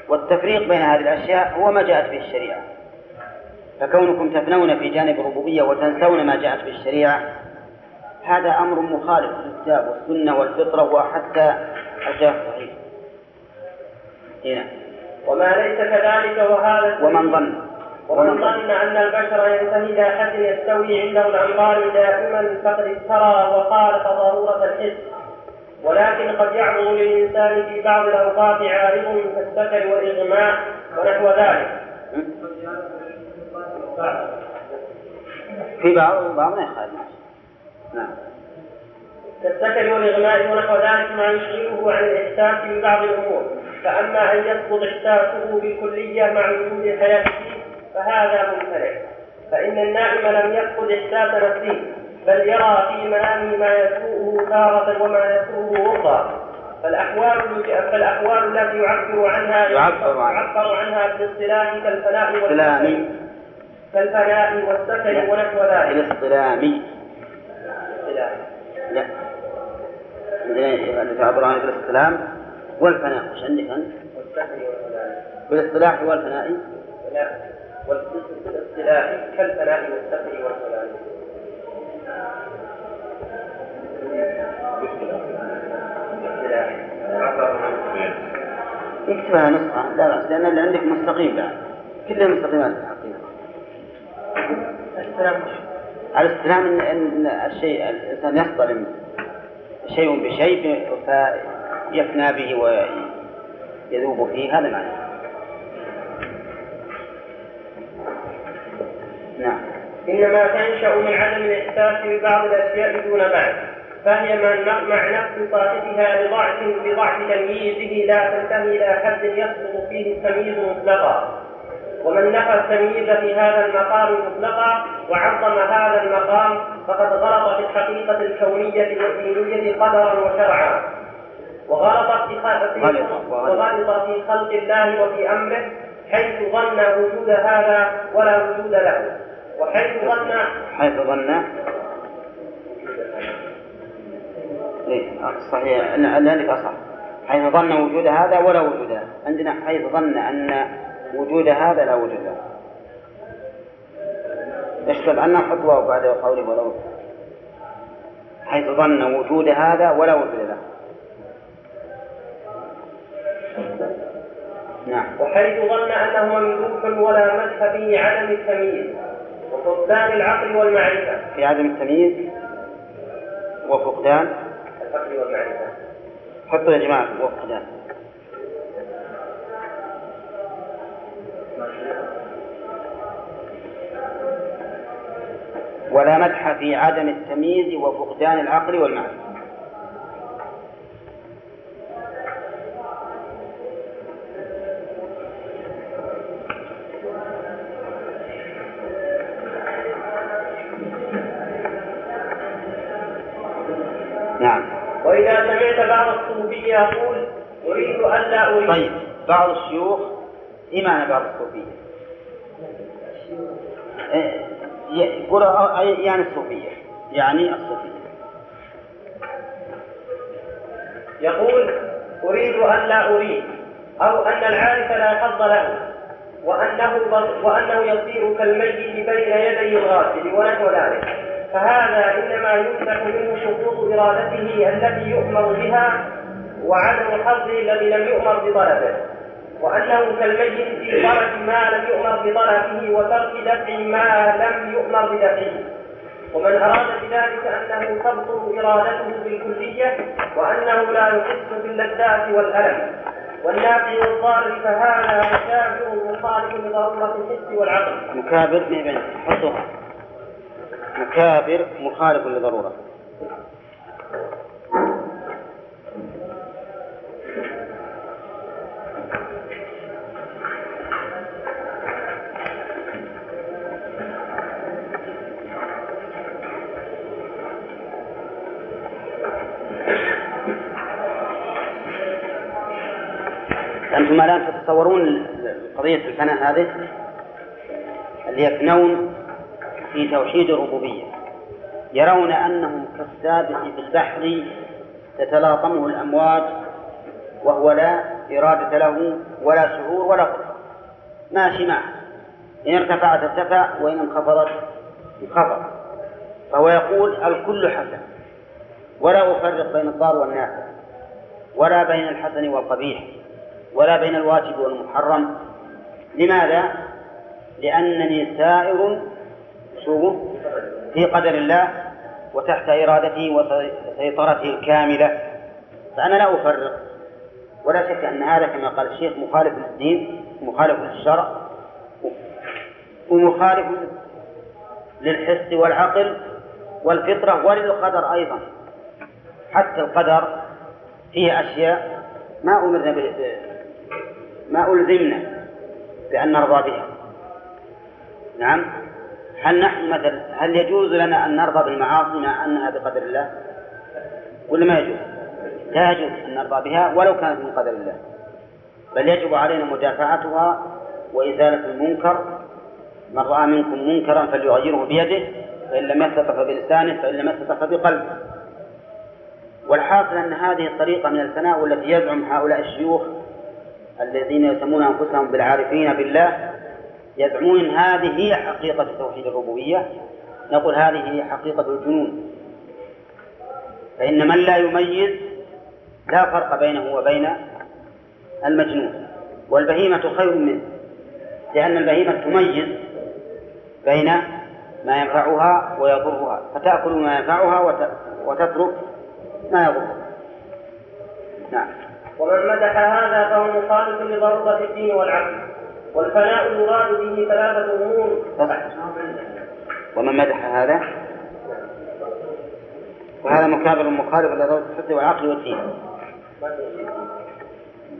والتفريق بين هذه الأشياء هو ما جاءت به الشريعة. فكونكم تفنون في جانب الربوبية وتنسون ما جاءت به الشريعة هذا أمر مخالف للكتاب والسنة والفطرة وحتى القياس الصحيح. هنا. وما ليس كذلك وهذا ومن ظن. ومن ظن أن البشر ينتهي إلى حد يستوي عنده الأمران دائما فقد افترى وخالف ضرورة الحس. ولكن قد يعرض للإنسان في بعض الأوقات عارض كالسكر والإغماء ونحو ذلك. في بعض بعض ما يخالف. نعم. كالسكر والإغماء ونحو ذلك ما يشغله عن الإحساس ببعض الأمور. فأما أن يسقط إحساسه بالكلية مع وجود حياته فهذا ممتنع فإن النائم لم يفقد إحساس نفسه بل يرى في منامه ما يسوءه تارة وما يسوءه أخرى فالأحوال فالأحوال التي يعبر عنها يعبر عنها, يعبر عنها بالاصطلاح كالفناء والسكن. كالفناء والسكن ونحو ذلك. الاصطلامي لا. عندنا تعبر عنها والفناء. وش عندك أنت؟ بالاصطلاح والفناء. لا. والاصطلاح كالفناء والسكن والفناء اكتبها نسخة لا بأس لأن اللي عندك مستقيم بعد. كلها مستقيمات في الحقيقة الاستلام إن, إن الشيء الإنسان يصطلم شيء بشيء فيفنى به ويذوب فيه هذا معنى. نعم. إنما تنشأ من عدم الإحساس ببعض الأشياء دون بعض فهي مع نفس صاحبها بضعف بضعف تمييزه لا تنتهي إلى حد يسقط فيه التمييز مطلقا. ومن نفى التمييز في هذا المقام مطلقا وعظم هذا المقام فقد غلط في الحقيقة الكونية والدينية قدرا وشرعا. وغلط في وغلط في خلق الله وفي أمره حيث ظن وجود هذا ولا وجود له. وحيث ظن. حيث ظن. إيه صحيح. ذلك أصح حيث ظن وجود هذا ولا وجود له عندنا حيث ظن أن وجود هذا لا وجود له. اشتب عنا حط واو بعد قوله ولو حيث ظن وجود هذا ولا وجود له. نعم. وحيث ظن أنه ممدوح ولا مدح به عدم التمييز. وفقدان العقل والمعرفة. في عدم التمييز وفقدان. العقل والمعرفة. حطوا يا جماعة وفقدان. ولا مدح في عدم التمييز وفقدان العقل والمعرفة. يقول أريد ألا أريد. طيب بعض الشيوخ إيه معنى بعض الصوفية؟ إيه، يقول يعني الصوفية يعني الصوفية. يقول أريد ألا أريد أو أن العارف لا حظ له وأنه وأنه يصير كالميت بين يدي الغاسل ونحو ذلك. فهذا إنما يمسح منه شروط إرادته التي يؤمر بها وعدم حظه الذي لم يؤمر بطلبه وأنه كالميت في طلب ما لم يؤمر بطلبه وترك دفع ما لم يؤمر بدفعه. ومن أراد بذلك أنه تبطل إرادته بالكلية وأنه لا يحس باللذات والألم. والنافع والضار فهذا مشابه مخالف لضرورة الحس والعقل. مكابر مكابر مخالف لضرورة. أنتم الآن تتصورون قضية الفناء هذه؟ اللي يفنون في توحيد الربوبية. يرون أنهم كالسابح في البحر تتلاطمه الأمواج وهو لا إرادة له ولا شعور ولا قدرة. ماشي معه. إن ارتفعت ارتفع وإن انخفضت انخفض. فهو يقول الكل حسن. ولا أفرق بين الضار والنافع ولا بين الحسن والقبيح. ولا بين الواجب والمحرم. لماذا؟ لأنني سائر شو في قدر الله وتحت إرادته وسيطرته الكاملة فأنا لا أفرق. ولا شك أن هذا كما قال الشيخ مخالف للدين مخالف للشرع ومخالف للحس والعقل والفطرة وللقدر أيضا. حتى القدر فيه أشياء ما أمرنا ما ألزمنا بأن نرضى بها نعم. هل نحن مثلا هل يجوز لنا أن نرضى بالمعاصي مع أنها بقدر الله؟ ولا ما يجوز؟ لا يجوز أن نرضى بها ولو كانت من قدر الله. بل يجب علينا مدافعتها وإزالة المنكر. من رأى منكم منكرا فليغيره بيده فإن لم يستطع فبلسانه فإن لم يستطع فبقلبه والحاصل أن هذه الطريقة من الفناء والتي يزعم هؤلاء الشيوخ الذين يسمون أنفسهم بالعارفين بالله يزعمون هذه هي حقيقة توحيد الربوبية. نقول هذه هي حقيقة الجنون. فإن من لا يميز لا فرق بينه وبين المجنون. والبهيمة خير منه لأن البهيمة تميز بين ما ينفعها ويضرها. فتأكل ما ينفعها وتترك ما يضرها نعم. ومن مدح هذا فهو مخالف لضرورة الدين والعقل. والفناء المراد به ثلاثة أمور. ومن مدح هذا؟ وهذا مكابر مخالف لضرورة الحس والعقل والدين.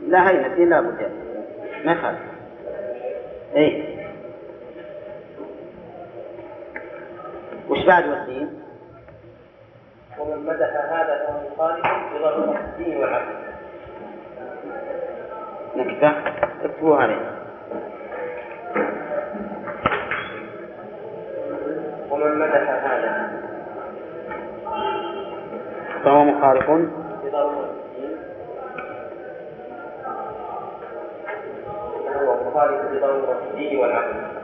لا هي الدين لا بد. ما يخالف. اي وش بعد والدين؟ ومن مدح هذا فهو مخالف لضرورة الدين والعقل نكتة. اكتبوها لي ومن مدح هذا فهو مخالف لضرورة الدين فهو مخالف لضرورة الدين والعقل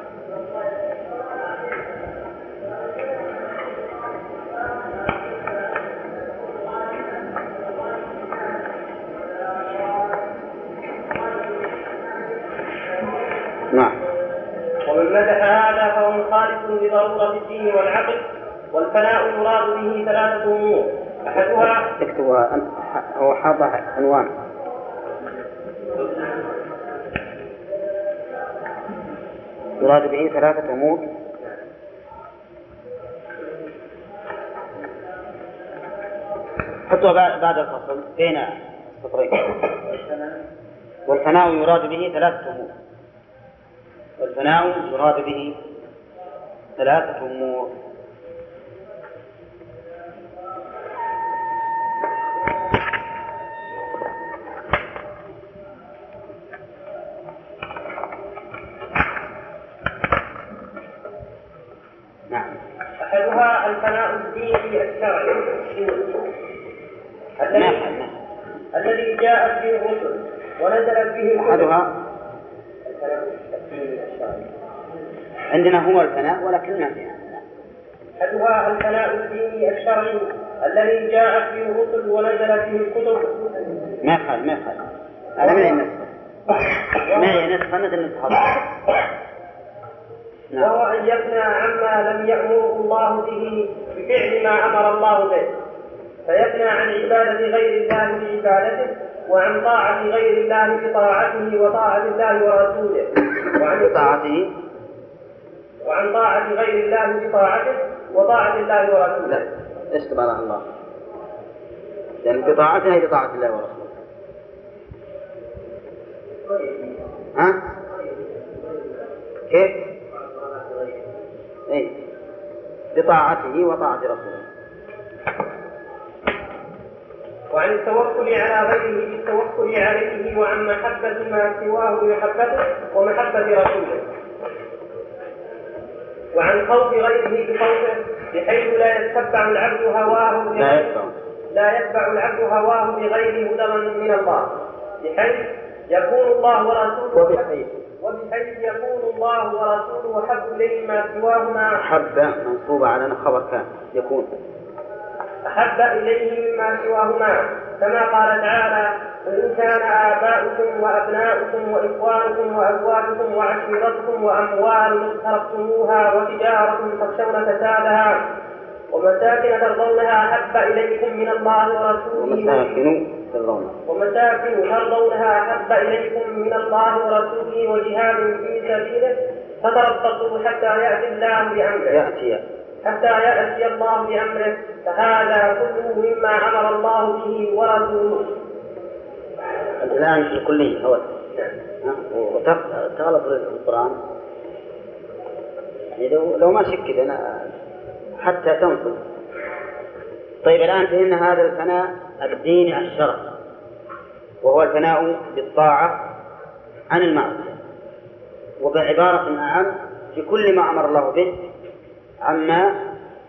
في الدين والعقل والفناء يراد به ثلاثة أمور. أحدها اكتبها هو حاطة عنوان. يراد به ثلاثة أمور. حطوا بعد الفصل. بين السطرين والفناء يراد به ثلاثة أمور. والفناء يراد به ثلاثة أمور. نعم. أحدها الفناء الديني الشرعي. الذي يحل ما الذي جاءت به الرسل ونزلت به أحدها؟ الفناء الديني الشرعي. عندنا هو الفناء ولكن ما فيها أحدها الفناء الديني الشرعي الذي جاءت به الرسل ونزلت به الكتب. ما يخال ما يخال هذا معي نسخة معي نسخة مثل نسخة وهو أن يفنى عما لم يأمره الله به بفعل ما أمر الله به. فيفنى عن عبادة غير الله بعبادته وعن طاعة غير الله بطاعته وطاعة الله ورسوله. وعن بطاعته وعن طاعة غير الله بطاعته وطاعة الله لا ورسوله. إيش تبارك الله؟ لأن بطاعتنا هي بطاعة الله ورسوله. ها؟ كيف؟ اي بطاعته وطاعة رسوله. وعن التوكل على غيره بالتوكل عليه وعن محبة ما سواه بمحبته ومحبة رسوله. وعن خوف غيره بخوفه بحيث لا يتبع العبد هواه لا يتبع. لا يتبع العبد هواه بغير هدى من الله. بحيث يكون الله ورسوله وبحيث. وبحيث يكون الله ورسوله أحب إليه ما سواهما. أحب منصوبة على خبر كان. يكون. أحب إليه مما سواهما. كما قال تعالى قل إن كان آباؤكم وأبناؤكم وإخوانكم وأزواجكم وعشيرتكم وأموال اقترفتموها وتجارة تخشون كسادها ومساكن ترضونها أحب إليكم من الله ورسوله. ومساكن ترضون ومساكن ترضونها أحب إليكم من الله ورسوله وجهاد في سبيله فتربصوا حتى يأتي الله بأمره. يأتي. حتى يأتي الله بأمره. فهذا كله مما أمر الله به ورسوله. الآن في الكلية هو وتغلط القرآن. يعني لو لو ما شك كذا أنا حتى تنصب طيب الآن فهمنا هذا الفناء الديني الشرعي وهو الفناء بالطاعة عن المعصية وبعبارة أعم في كل ما أمر الله به عما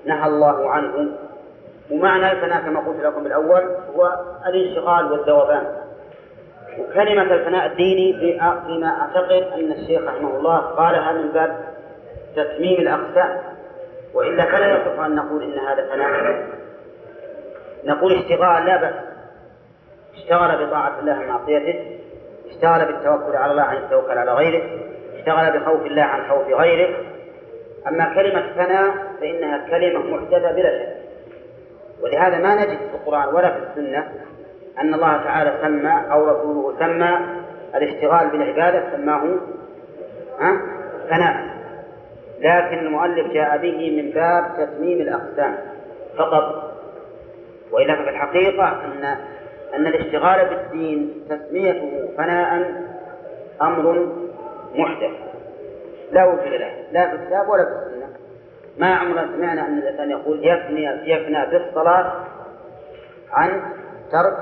نهى الله عنه ومعنى الفناء كما قلت لكم بالأول هو الانشغال والذوبان. وكلمة الفناء الديني في- فيما أعتقد أن الشيخ رحمه الله قالها من باب تتميم الأقسام. وإلا فلا يصح أن نقول إن هذا فناء. نقول اشتغال لا بأس. اشتغل بطاعة الله عن معصيته اشتغل بالتوكل على الله عن التوكل على غيره. اشتغل بخوف الله عن خوف غيره. أما كلمة فناء فإنها كلمة محدثة بلا شك. ولهذا ما نجد في القرآن ولا في السنة أن الله تعالى سمى أو رسوله سمى الاشتغال بالعبادة سماه ها؟ فناء. لكن المؤلف جاء به من باب تتميم الأقسام فقط. وإلا ففي الحقيقة أن أن الاشتغال بالدين تسميته فناء أمر محدث. لا وجود له. لا في الكتاب ولا في السنة. ما عمرنا سمعنا أن الإنسان يقول يفني يفنى بالصلاة عن ترك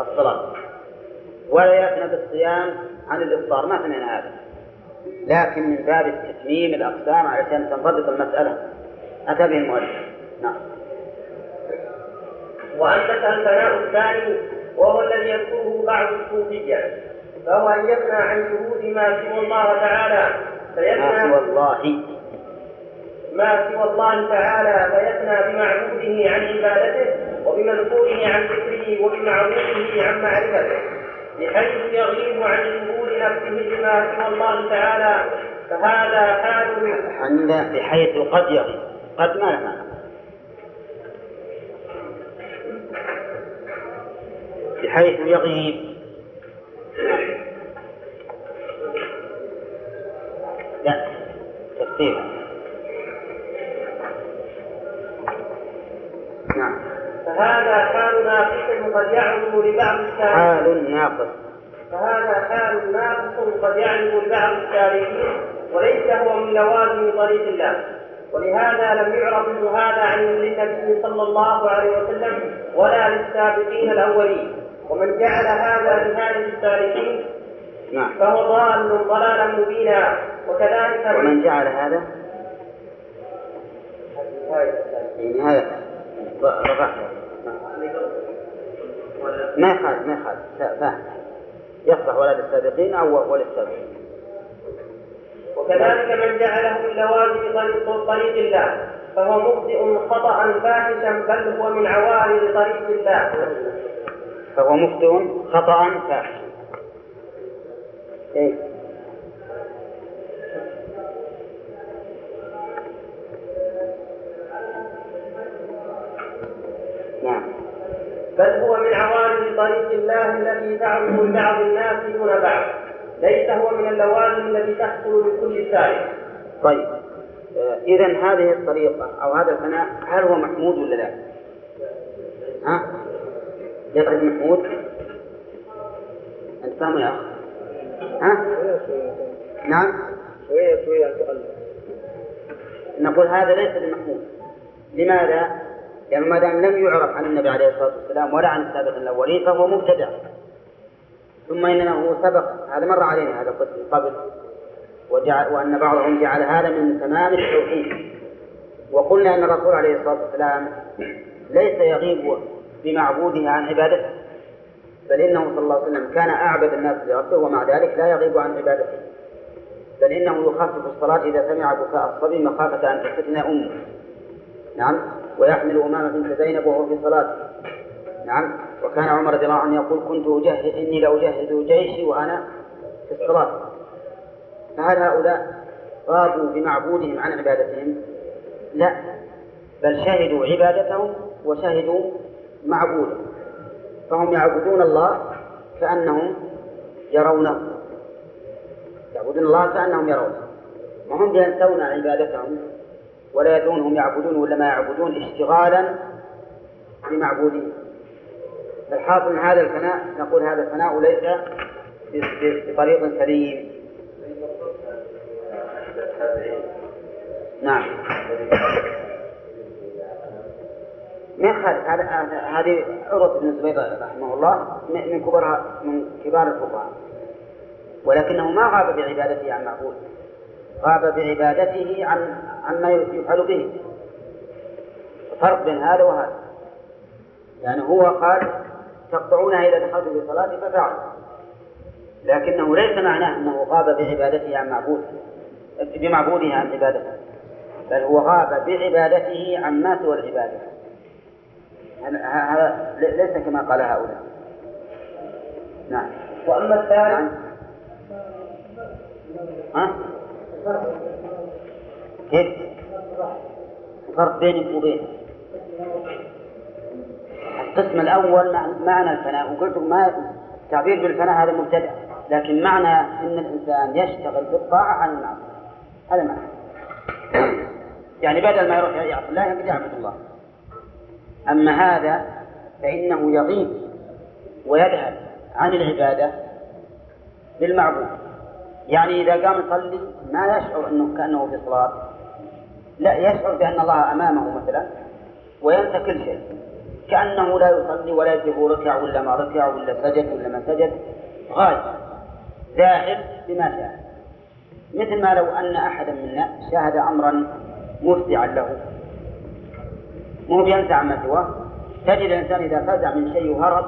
الصلاة ولا يفنى بالصيام عن الإفطار. ما سمعنا هذا؟ لكن من باب التتميم الأقسام علشان تنضبط المسألة. أتى به المؤلف. نعم. وأما الفناء الثاني وهو الذي يذكره بعض الصوفية فهو أن يفنى عن شهود ما سوى الله تعالى. ما فيفنى سوى الله ما سوى الله تعالى فيفنى بمعبوده عن عبادته وبمذكوره عن ذكره وبمعروفه عن معرفته بحيث يغيب عن شهود نفسه بما سوى الله تعالى فهذا حال عند بحيث قد يغيب. قد ما له بحيث يغيب. لا تفسير نعم. فهذا حال ناقص قد يعرض لبعض السالكين حال ناقص. فهذا حال ناقص قد يعرض لبعض السالكين وليس هو من لوازم طريق الله. ولهذا لم يعرف هذا عن النبي صلى الله عليه وسلم ولا للسابقين الأولين. ومن جعل هذا لهذه السالكين نعم. فهو ضال ضلالا مبينا. وكذلك ومن جعل هذا؟ رفعت ما يخالف ما يخالف. فاهم يصلح ولا للسابقين أو وللسابقين. وكذلك من جعله من لوازم طريق, طريق الله فهو مبدئ خطأ فاحشا بل هو من عوارض طريق الله. فهو مخطئ خطأ فاحشا. إيه؟ نعم بل هو من عوارض طريق الله التي تعرض لبعض الناس دون بعض ليس هو من اللوازم التي تحصل لكل سائر طيب إذا هذه الطريقة أو هذا الفناء هل هو محمود ولا لا؟ ها؟ يقصد محمود؟ أنت فاهم يا أخ؟ ها؟ نعم؟ شوية شوية نقول هذا ليس بمحمود لماذا؟ لأنه ما دام لم يعرف عن النبي عليه الصلاة والسلام ولا عن السابقين الأولين فهو مبتدع. ثم إنه سبق هذا مر علينا هذا القسم قبل. وجعل وأن بعضهم جعل هذا من تمام التوحيد. وقلنا أن الرسول عليه الصلاة والسلام ليس يغيب بمعبوده عن عبادته بل إنه صلى الله عليه وسلم كان أعبد الناس لربه ومع ذلك لا يغيب عن عبادته. بل إنه يخفف الصلاة إذا سمع بكاء الصبي مخافة أن تفتن أمه. نعم؟ ويحمل أمامة بنت زينب وهو في صلاته. نعم. وكان عمر رضي الله عنه يقول كنت أجهز إني لأجهز جيشي وأنا في الصلاة. فهل هؤلاء غابوا بمعبودهم عن عبادتهم؟ لا. بل شهدوا عبادتهم وشهدوا معبودهم فهم يعبدون الله كأنهم يرونه. يعبدون الله كأنهم يرونه. وهم ينسون عبادتهم ولا يدرونهم يعبدون ولا ما يعبدون اشتغالا بمعبودين. فالحاصل من هذا الفناء نقول هذا الفناء ليس بطريق سليم. نعم. يخالف هذا هذه عروة بن الزبير رحمه الله من كبار من كبار الفقهاء. ولكنه ما غاب بعبادته عن معبود. غاب بعبادته عن عما يفعل به. فرق بين هذا وهذا. يعني هو قال تقطعونها إذا دخلت في صلاتي ففعل. لكنه ليس معناه أنه غاب بعبادته عن معبود بمعبوده عن عبادته. بل هو غاب بعبادته عن ما سوى العبادة. هذا ليس كما قال هؤلاء. نعم. وأما الثالث نعم. ها؟ كيف؟ الفرق بينك وبين القسم الأول معنى الفناء. وقلت ما التعبير بالفناء هذا مبتدأ. لكن معنى أن الإنسان يشتغل بالطاعة عن المعصية. هذا معنى. يعني بدل ما يروح يعصي الله يقعد يعبد الله. أما هذا فإنه يغيب ويذهب عن العبادة بالمعبود يعني إذا قام يصلي ما يشعر أنه كأنه في صلاة. لا يشعر بأن الله أمامه مثلا وينسى كل شيء. كأنه لا يصلي ولا يدري ركع ولا ما ركع ولا سجد ولا ما سجد. غايب ذاهب بما شاء. مثل ما لو أن أحدا منا شاهد أمرا مفزعا له. مو بينسى عما سواه. تجد الإنسان إذا فزع من شيء وهرب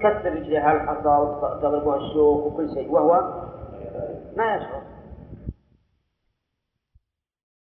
كسر رجلها الحصى وتضربها الشوك وكل شيء. وهو ما يشعر